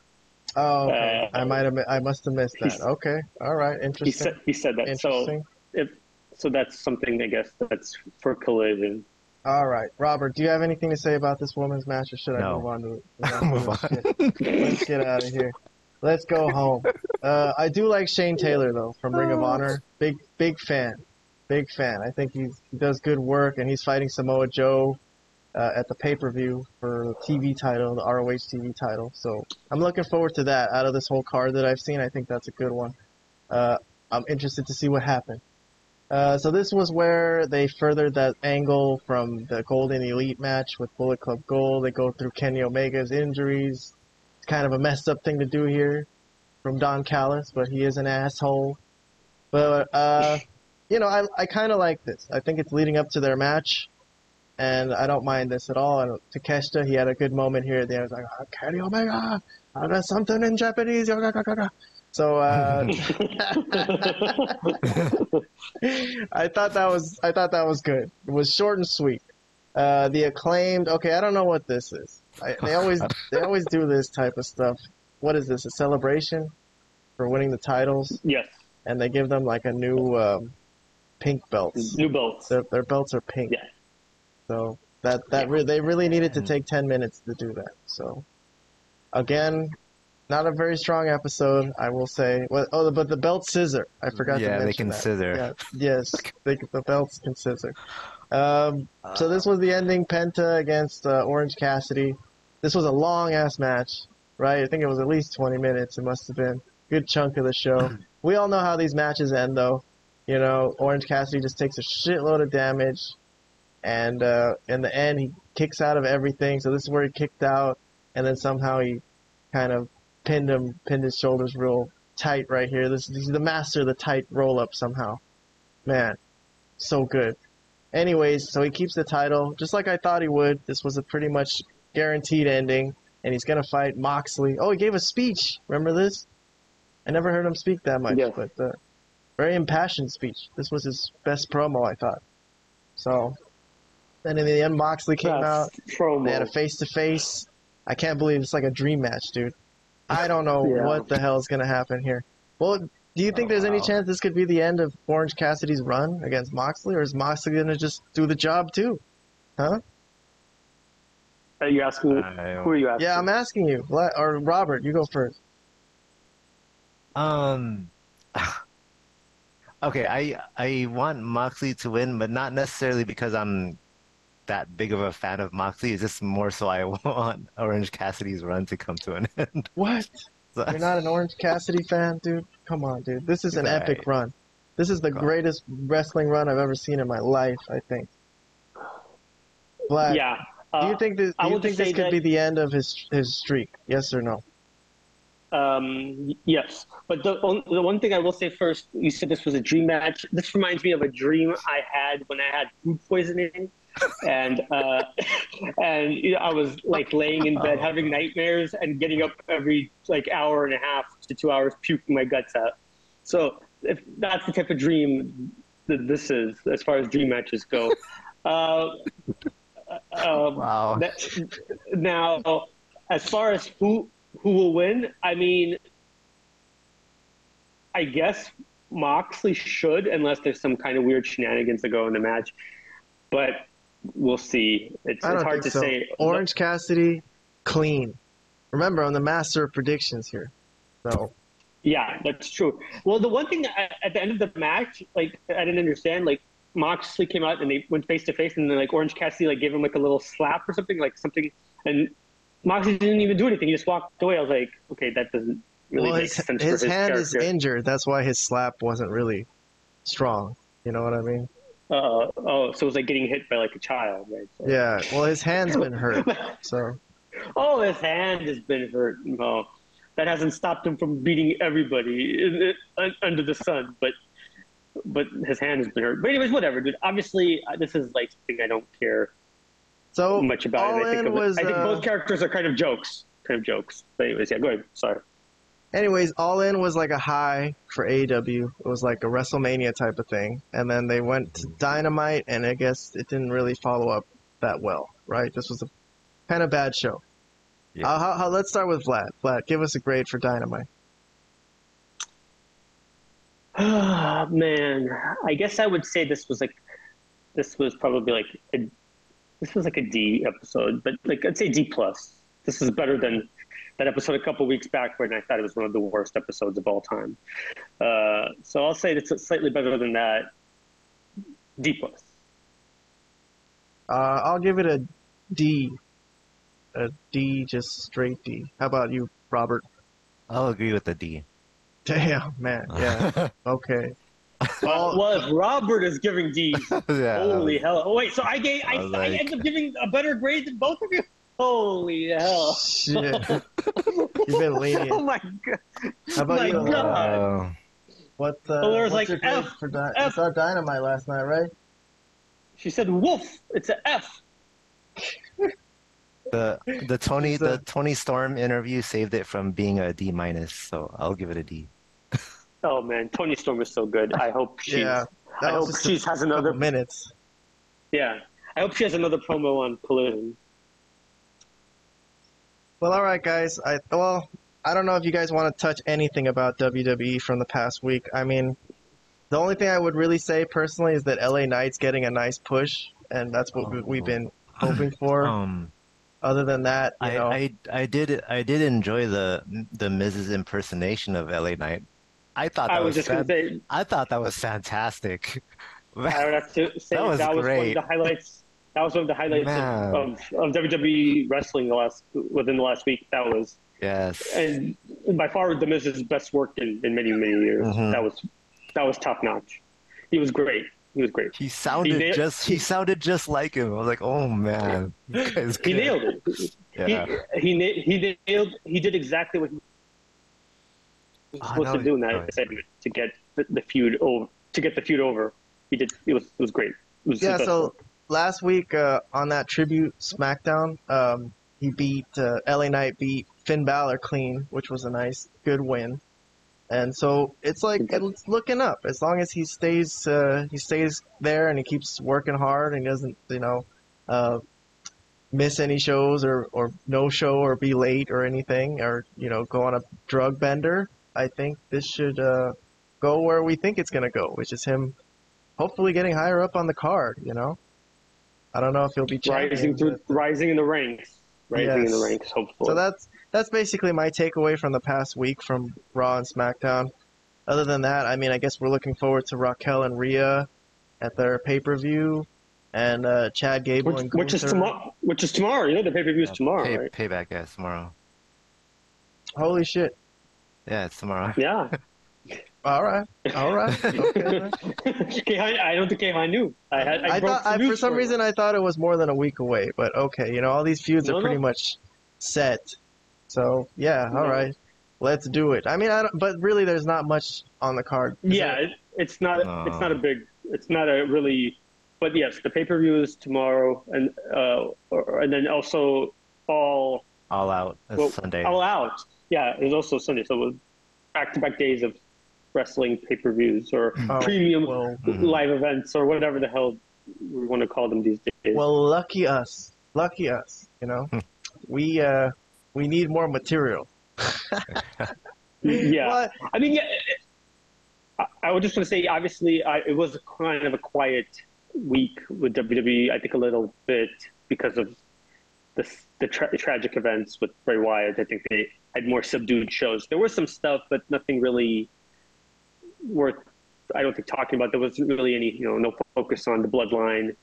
Oh, okay. Uh, I might have. I must have missed that. Okay. All right. He Interesting. said he said that. So if so, that's something I guess that's for Collision. All right, Robert. Do you have anything to say about this women's match, or should I No. move on to? it? [laughs] Move on. Shit. Let's get out of here. Let's go home. Uh, I do like Shane Taylor though from Ring of Honor. Big big fan, big fan. I think he's, he does good work, and he's fighting Samoa Joe uh, at the pay per view for the TV title, the ROH TV title. So I'm looking forward to that. Out of this whole card that I've seen, I think that's a good one. Uh, I'm interested to see what happened. Uh, so this was where they furthered that angle from the Golden Elite match with Bullet Club Gold. They go through Kenny Omega's injuries. It's kind of a messed up thing to do here from Don Callis, but he is an asshole. But uh, [laughs] you know, I I kind of like this. I think it's leading up to their match, and I don't mind this at all. And Takeshita, he had a good moment here at the end. He was like, oh, Kenny Omega, I got something in Japanese. Yaga, yaga, yaga." So uh, [laughs] [laughs] I thought that was I thought that was good. It was short and sweet. Uh, the acclaimed. Okay, I don't know what this is. I, they always they always do this type of stuff. What is this? A celebration for winning the titles, yes, and they give them like a new um, pink belts. new belts. Their, their belts are pink. Yeah. So that that re- they really needed to take ten minutes to do that. So again, not a very strong episode, I will say. Well, oh, but the belt scissor. I forgot Yeah, to they can that. scissor. Yeah, yes, [laughs] they, the belts can scissor. Um, so this was the ending. Penta against uh, Orange Cassidy. This was a long ass match, right? I think it was at least twenty minutes. It must have been a good chunk of the show. [clears throat] we all know how these matches end, though. You know, Orange Cassidy just takes a shitload of damage, and uh, in the end, he kicks out of everything. So this is where he kicked out, and then somehow he kind of pinned him, pinned his shoulders real tight right here. This he's the master of the tight roll up somehow. Man, so good. Anyways, so he keeps the title just like I thought he would. This was a pretty much guaranteed ending, and he's gonna fight Moxley. Oh, he gave a speech. Remember this? I never heard him speak that much, Yeah. but uh, very impassioned speech. This was his best promo, I thought. So, then in the end, Moxley came out. Best promo. They had a face to face. I can't believe it's like a dream match, dude. I don't know [laughs] Yeah. what the hell is gonna happen here. Well, do you think Oh, there's any chance this could be the end of Orange Cassidy's run against Moxley, or is Moxley gonna just do the job too? Huh? Are you asking? Who are you asking? Yeah, I'm asking you, or Robert, you go first. Um. [sighs] Okay, I I want Moxley to win, but not necessarily because I'm that big of a fan of Moxley. It's just more so I [laughs] want Orange Cassidy's run to come to an [laughs] end. What? So- You're not an Orange Cassidy fan, dude? Come on, dude. This is an Right. epic run. This is the Come greatest wrestling run I've ever seen in my life. I think. Vlad, Yeah. do Uh, you think this? I Do you think this could that- be the end of his his streak? Yes or no? Um, yes, but the on- the one thing I will say first, you said this was a dream match. This reminds me of a dream I had when I had food poisoning, and uh, and you know, I was like laying in bed having nightmares and getting up every like hour and a half to two hours, puking my guts out. So if that's the type of dream that this is, as far as dream matches go. Uh, um, Wow. that- now, as far as who who will win, I mean, I guess Moxley should, unless there's some kind of weird shenanigans that go in the match. But we'll see. It's, it's hard to so. say. Orange Cassidy, clean. Remember, I'm the master of predictions here. So Yeah, that's true. Well, the one thing at, at the end of the match, like I didn't understand, like Moxley came out and they went face to face, and then like Orange Cassidy like gave him like a little slap or something, like something, and Moxley didn't even do anything. He just walked away. I was like, okay, that doesn't really well, make his, sense his his hand is injured. That's why his slap wasn't really strong. You know what I mean? Uh, oh, so it was like getting hit by like a child, right? So- Yeah. Well, his hand's been hurt. [laughs] So Oh, his hand has been hurt. No, that hasn't stopped him from beating everybody under the sun. But but his hand has been hurt. But anyways, whatever, dude. Obviously, this is like something I don't care so much about. all it. I think, in was. I think uh, both characters are kind of jokes. Kind of jokes. But anyways, yeah. Go ahead. Sorry. Anyways, All In was like a high for AEW. It was like a WrestleMania type of thing. And then they went to Dynamite, and I guess it didn't really follow up that well, right? This was a kind of bad show. Yeah. Uh, how, how, let's start with Vlad. Vlad, give us a grade for Dynamite. Ah, [sighs] man. I guess I would say this was like this was probably like a this was like a D episode, but like I'd say D plus. This is better than that episode a couple weeks back when I thought it was one of the worst episodes of all time. Uh, so I'll say it's slightly better than that. D plus. Uh, I'll give it a D. A D, just straight D. How about you, Robert? I'll agree with the D. Damn, man. [laughs] Yeah. Okay. Well, well, if Robert is giving D, [laughs] yeah. holy hell! Oh wait, so I gave I, I was I like- end up giving a better grade than both of you. Holy hell! Shit. [laughs] You've been oh my god! How about my you? God. Uh, What, uh, Well, there was like your F, for Dy- F. you saw Dynamite last night, right? She said wolf. It's a F. the the Tony She's the Toni Storm interview saved it from being a D minus, so I'll give it a D. Oh man, Toni Storm is so good. I hope [laughs] she's. Yeah. I hope she has another. minutes. Yeah, I hope she has another promo on Collision. Well, all right, guys. I well, I don't know if you guys want to touch anything about WWE from the past week. I mean, the only thing I would really say personally is that LA Knight's getting a nice push, and that's what we- we've been hoping [sighs] for. Um, Other than that, you I, know, I I did I did enjoy the the Miz's impersonation of LA Knight. I thought that I was was, just fan- gonna say. I thought that was fantastic. I would have to [laughs] say That that was was, one great. of the highlights. That was one of the highlights of, of, of WWE wrestling the last within the last week. That was yes. and by far the Miz's best work in, in many many years. Mhm. That was that was top notch. He was great. He was great. He sounded nailed- just he sounded just like him. I was like, oh man, [laughs] He good. nailed it. Yeah. He he he nailed. He did exactly what he was Oh, supposed no, to do in that no. segment to get the, the feud over. To get the feud over, he did. It was it was great. It was yeah. So. Last week uh, on that tribute SmackDown, um, he beat uh, LA Knight beat Finn Balor clean, which was a nice, good win. And so it's like it's looking up as long as he stays uh, he stays there and he keeps working hard and he doesn't you know uh, miss any shows or, or no show or be late or anything or you know go on a drug bender. I think this should uh, go where we think it's gonna go, which is him hopefully getting higher up on the card. You know, I don't know if he'll be champion, rising through, but- rising in the ranks, rising in the ranks. Hopefully, so that's that's basically my takeaway from the past week from Raw and SmackDown. Other than that, I mean, I guess we're looking forward to Raquel and Rhea at their pay per view, and uh, Chad Gable which, and which is tomorrow. Which is tomorrow. You know the pay per view is tomorrow, Pay, right? Payback, yeah, it's tomorrow. Holy shit! Yeah, it's tomorrow. Yeah. [laughs] All right, all right. [laughs] Okay. K-Hi- I don't think K-Hi knew. I had. I, I thought I, for some him. reason I thought it was more than a week away, but okay, you know all these feuds No, are pretty no. much set. So yeah, all No. right, let's do it. I mean, I don't, but really, there's not much on the card. Yeah, it, it's not. No. It's not a big. It's not a really. But yes, the pay per view is tomorrow, and uh, or, and then also all All out. It's well, Sunday. all out. Yeah, it's also Sunday, so back to back days of wrestling pay per views or Oh, premium well, Mhm. live events or whatever the hell we want to call them these days. well, lucky us, lucky us. You know, we uh we need more material. [laughs] yeah, But I mean. I, I was just going to say, obviously, I, it was kind of a quiet week with WWE. I think a little bit because of the the tra- tragic events with Bray Wyatt. I think they had more subdued shows. There was some stuff, but nothing really worth. I don't think talking about. There wasn't really any, you know, no focus on the bloodline.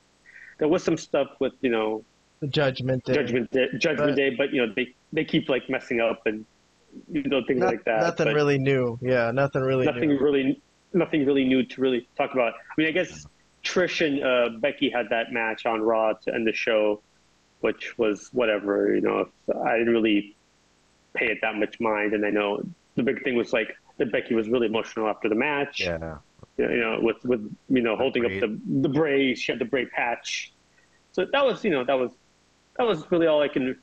There was some stuff with, you know, the Judgment Day. Judgment Day, Judgment But- Day, but you know, they they keep like messing up and you know things Not- like that. Nothing but- really new. Yeah, nothing really nothing new. really nothing really new to really talk about. I mean, I guess Trish and uh, Becky had that match on Raw to end the show, which was whatever. You know, I didn't really pay it that much mind, and I know the big thing was like that Becky was really emotional after the match. Yeah. You know, with with you know holding up the the Bray, she had the Bray patch. So that was you know that was that was really all I can.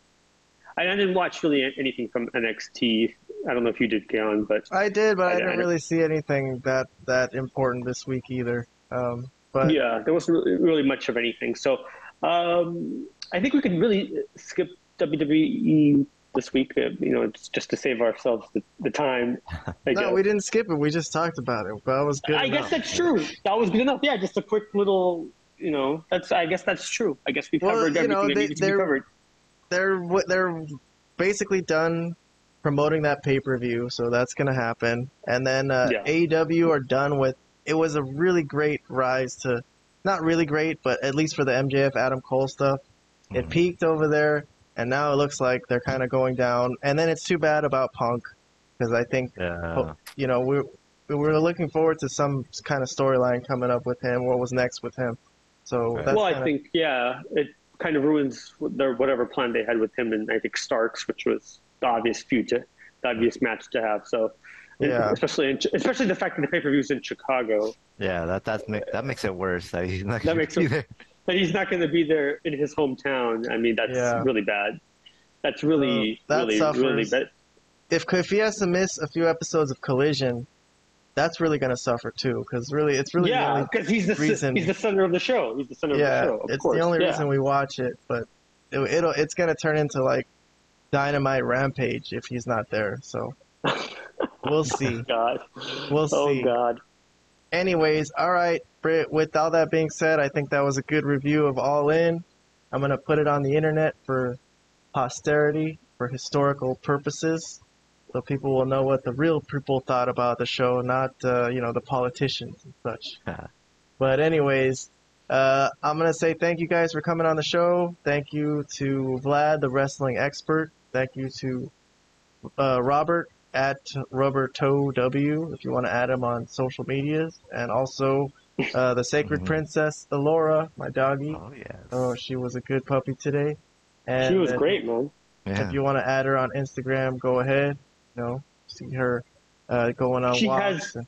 I didn't watch really anything from NXT. I don't know if you did, Keon, but I did, but I, I- didn't I- really see anything that that important this week either. Um, but yeah, there wasn't really, really much of anything. So um, I think we could really skip WWE this week. Uh, you know, just, just to save ourselves the, the time. I no, guess. we didn't skip it. We just talked about it. That was good. I enough. guess that's true. That was good enough. Yeah, just a quick little. You know, that's. I guess that's true. I guess we Well, covered you everything know, that they- needed to be they're- covered. they're they're basically done promoting that pay per view, so that's gonna happen. And then uh, Yeah. AEW are done with. It was a really great rise to, not really great, but at least for the MJF Adam Cole stuff, it Mhm. peaked over there, and now it looks like they're kind of going down. And then it's too bad about Punk, because I think Yeah. Oh, you know we we were looking forward to some kind of storyline coming up with him. What was next with him? So Right. that's well, I kinda- think yeah, it kind of ruins their whatever plan they had with him and I think Starks, which was the obvious future, the obvious match to have. So, Yeah. especially in, especially the fact that the pay per view is in Chicago, Yeah, that that ma- that makes it worse. That he's not That makes it- [laughs] there. That he's not going to be there in his hometown. I mean, that's Yeah. really bad. That's really, Uh, that really, suffers. really bad. If if he has to miss a few episodes of Collision, that's really gonna suffer too. Because really, it's really yeah, because he's the reason- he's the center of the show. He's the center yeah, of the show. Of it's course. the only yeah. reason we watch it. But it, it'll it's gonna turn into like Dynamite Rampage if he's not there. So we'll see. God. We'll see. Oh. God. Anyways, all right, Britt. With all that being said, I think that was a good review of All In. I'm gonna put it on the internet for posterity, for historical purposes, so people will know what the real people thought about the show, not uh, you know the politicians and such. [laughs] But anyways, uh, I'm gonna say thank you guys for coming on the show. Thank you to Vlad, the wrestling expert. Thank you to uh, Robert at Roberto W. If you want to add him on social medias, and also uh, the Sacred Mhm. Princess Elora, my doggy. Oh yes. Oh, she was a good puppy today. And She was great, man. yeah. If you want to add her on Instagram, go ahead. You know, see her uh, going on She walks. has- and-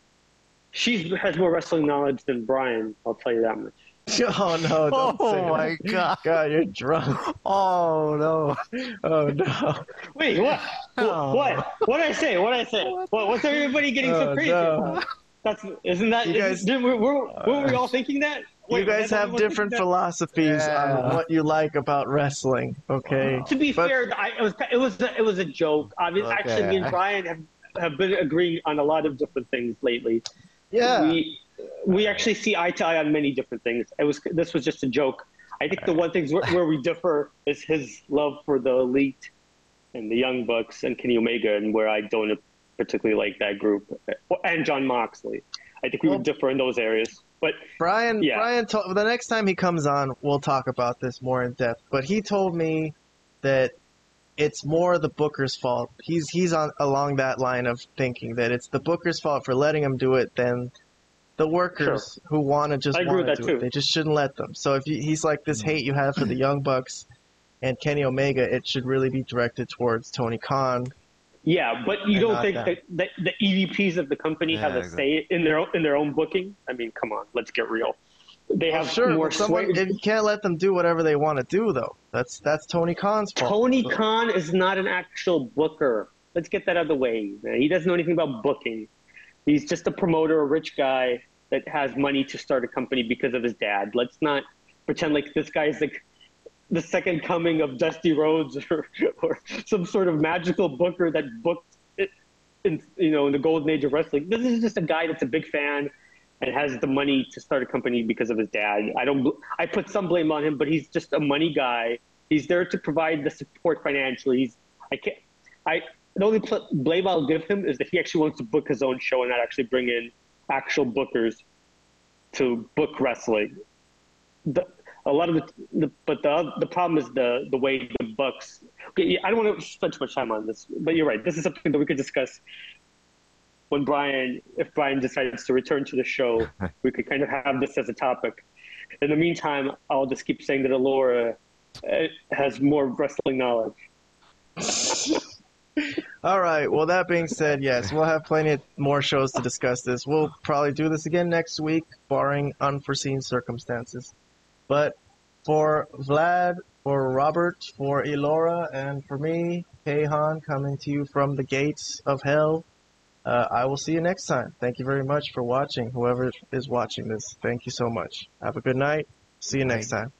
She has more wrestling knowledge than Brian. I'll tell you that much. [laughs] Oh no! Don't oh say Oh that. my god. God, you're drunk. Oh no. Oh no! Wait, what? Oh. What? What did I say? What did I say? What, what's everybody getting so Oh, crazy no. about? That's isn't that? You guys- isn't- were, were, were we all thinking that? you guys was I the have different thinking philosophies Yeah. on what you like about wrestling. Okay. that? To be But- fair, I, it was it was a, it was a joke. Obviously, Okay. actually, me and Brian have have been agreeing on a lot of different things lately. Yeah. we we actually see eye to eye on many different things. It was this was just a joke. I think the one things where, where we differ is his love for the elite and the Young Bucks and Kenny Omega, and where I don't particularly like that group and Jon Moxley. I think we Well- would differ in those areas. But Brian, Yeah. Brian, told, the next time he comes on, we'll talk about this more in depth. But he told me that it's more the Booker's fault. He's he's on along that line of thinking that it's the Booker's fault for letting him do it than the workers who want to just I want to that do it. They just shouldn't let them. So if you, he's like this mm. hate you have for the Young Bucks and Kenny Omega, it should really be directed towards Tony Khan. yeah, but you don't think that. that, that the EVPs of the company have Yeah, a say in their own, in their own booking? I mean, come on, let's get real. They have sure, more but someone, sway. if you can't let them do whatever they want to do, though, that's that's Tony Khan's fault. Tony Khan is not an actual booker. Let's get that out of the way. Man. He doesn't know anything about booking. He's just a promoter, a rich guy that has money to start a company because of his dad. Let's not pretend like this guy is like the second coming of Dusty Rhodes or, or some sort of magical booker that booked it in you know in the golden age of wrestling. This is just a guy that's a big fan and has the money to start a company because of his dad. I don't. I put some blame on him, but he's just a money guy. He's there to provide the support financially. He's. I can't. I. The only pl- blame I'll give him is that he actually wants to book his own show and not actually bring in actual bookers to book wrestling. The, a lot of the, the but the the problem is the the way the Bucks. Okay, I don't want to spend too much time on this, but you're right. This is something that we could discuss when Brian, if Brian decides to return to the show, [laughs] we could kind of have this as a topic. In the meantime, I'll just keep saying that Elora uh, has more wrestling knowledge. All right. Well, that being said, yes, [laughs] we'll have plenty of more shows to discuss this. We'll probably do this again next week, barring unforeseen circumstances. But for Vlad, for Robert, for Elora, and for me, Kayhan, coming to you from the gates of hell, uh, I will see you next time. Thank you very much for watching, whoever is watching this. Thank you so much. Have a good night. See you next time.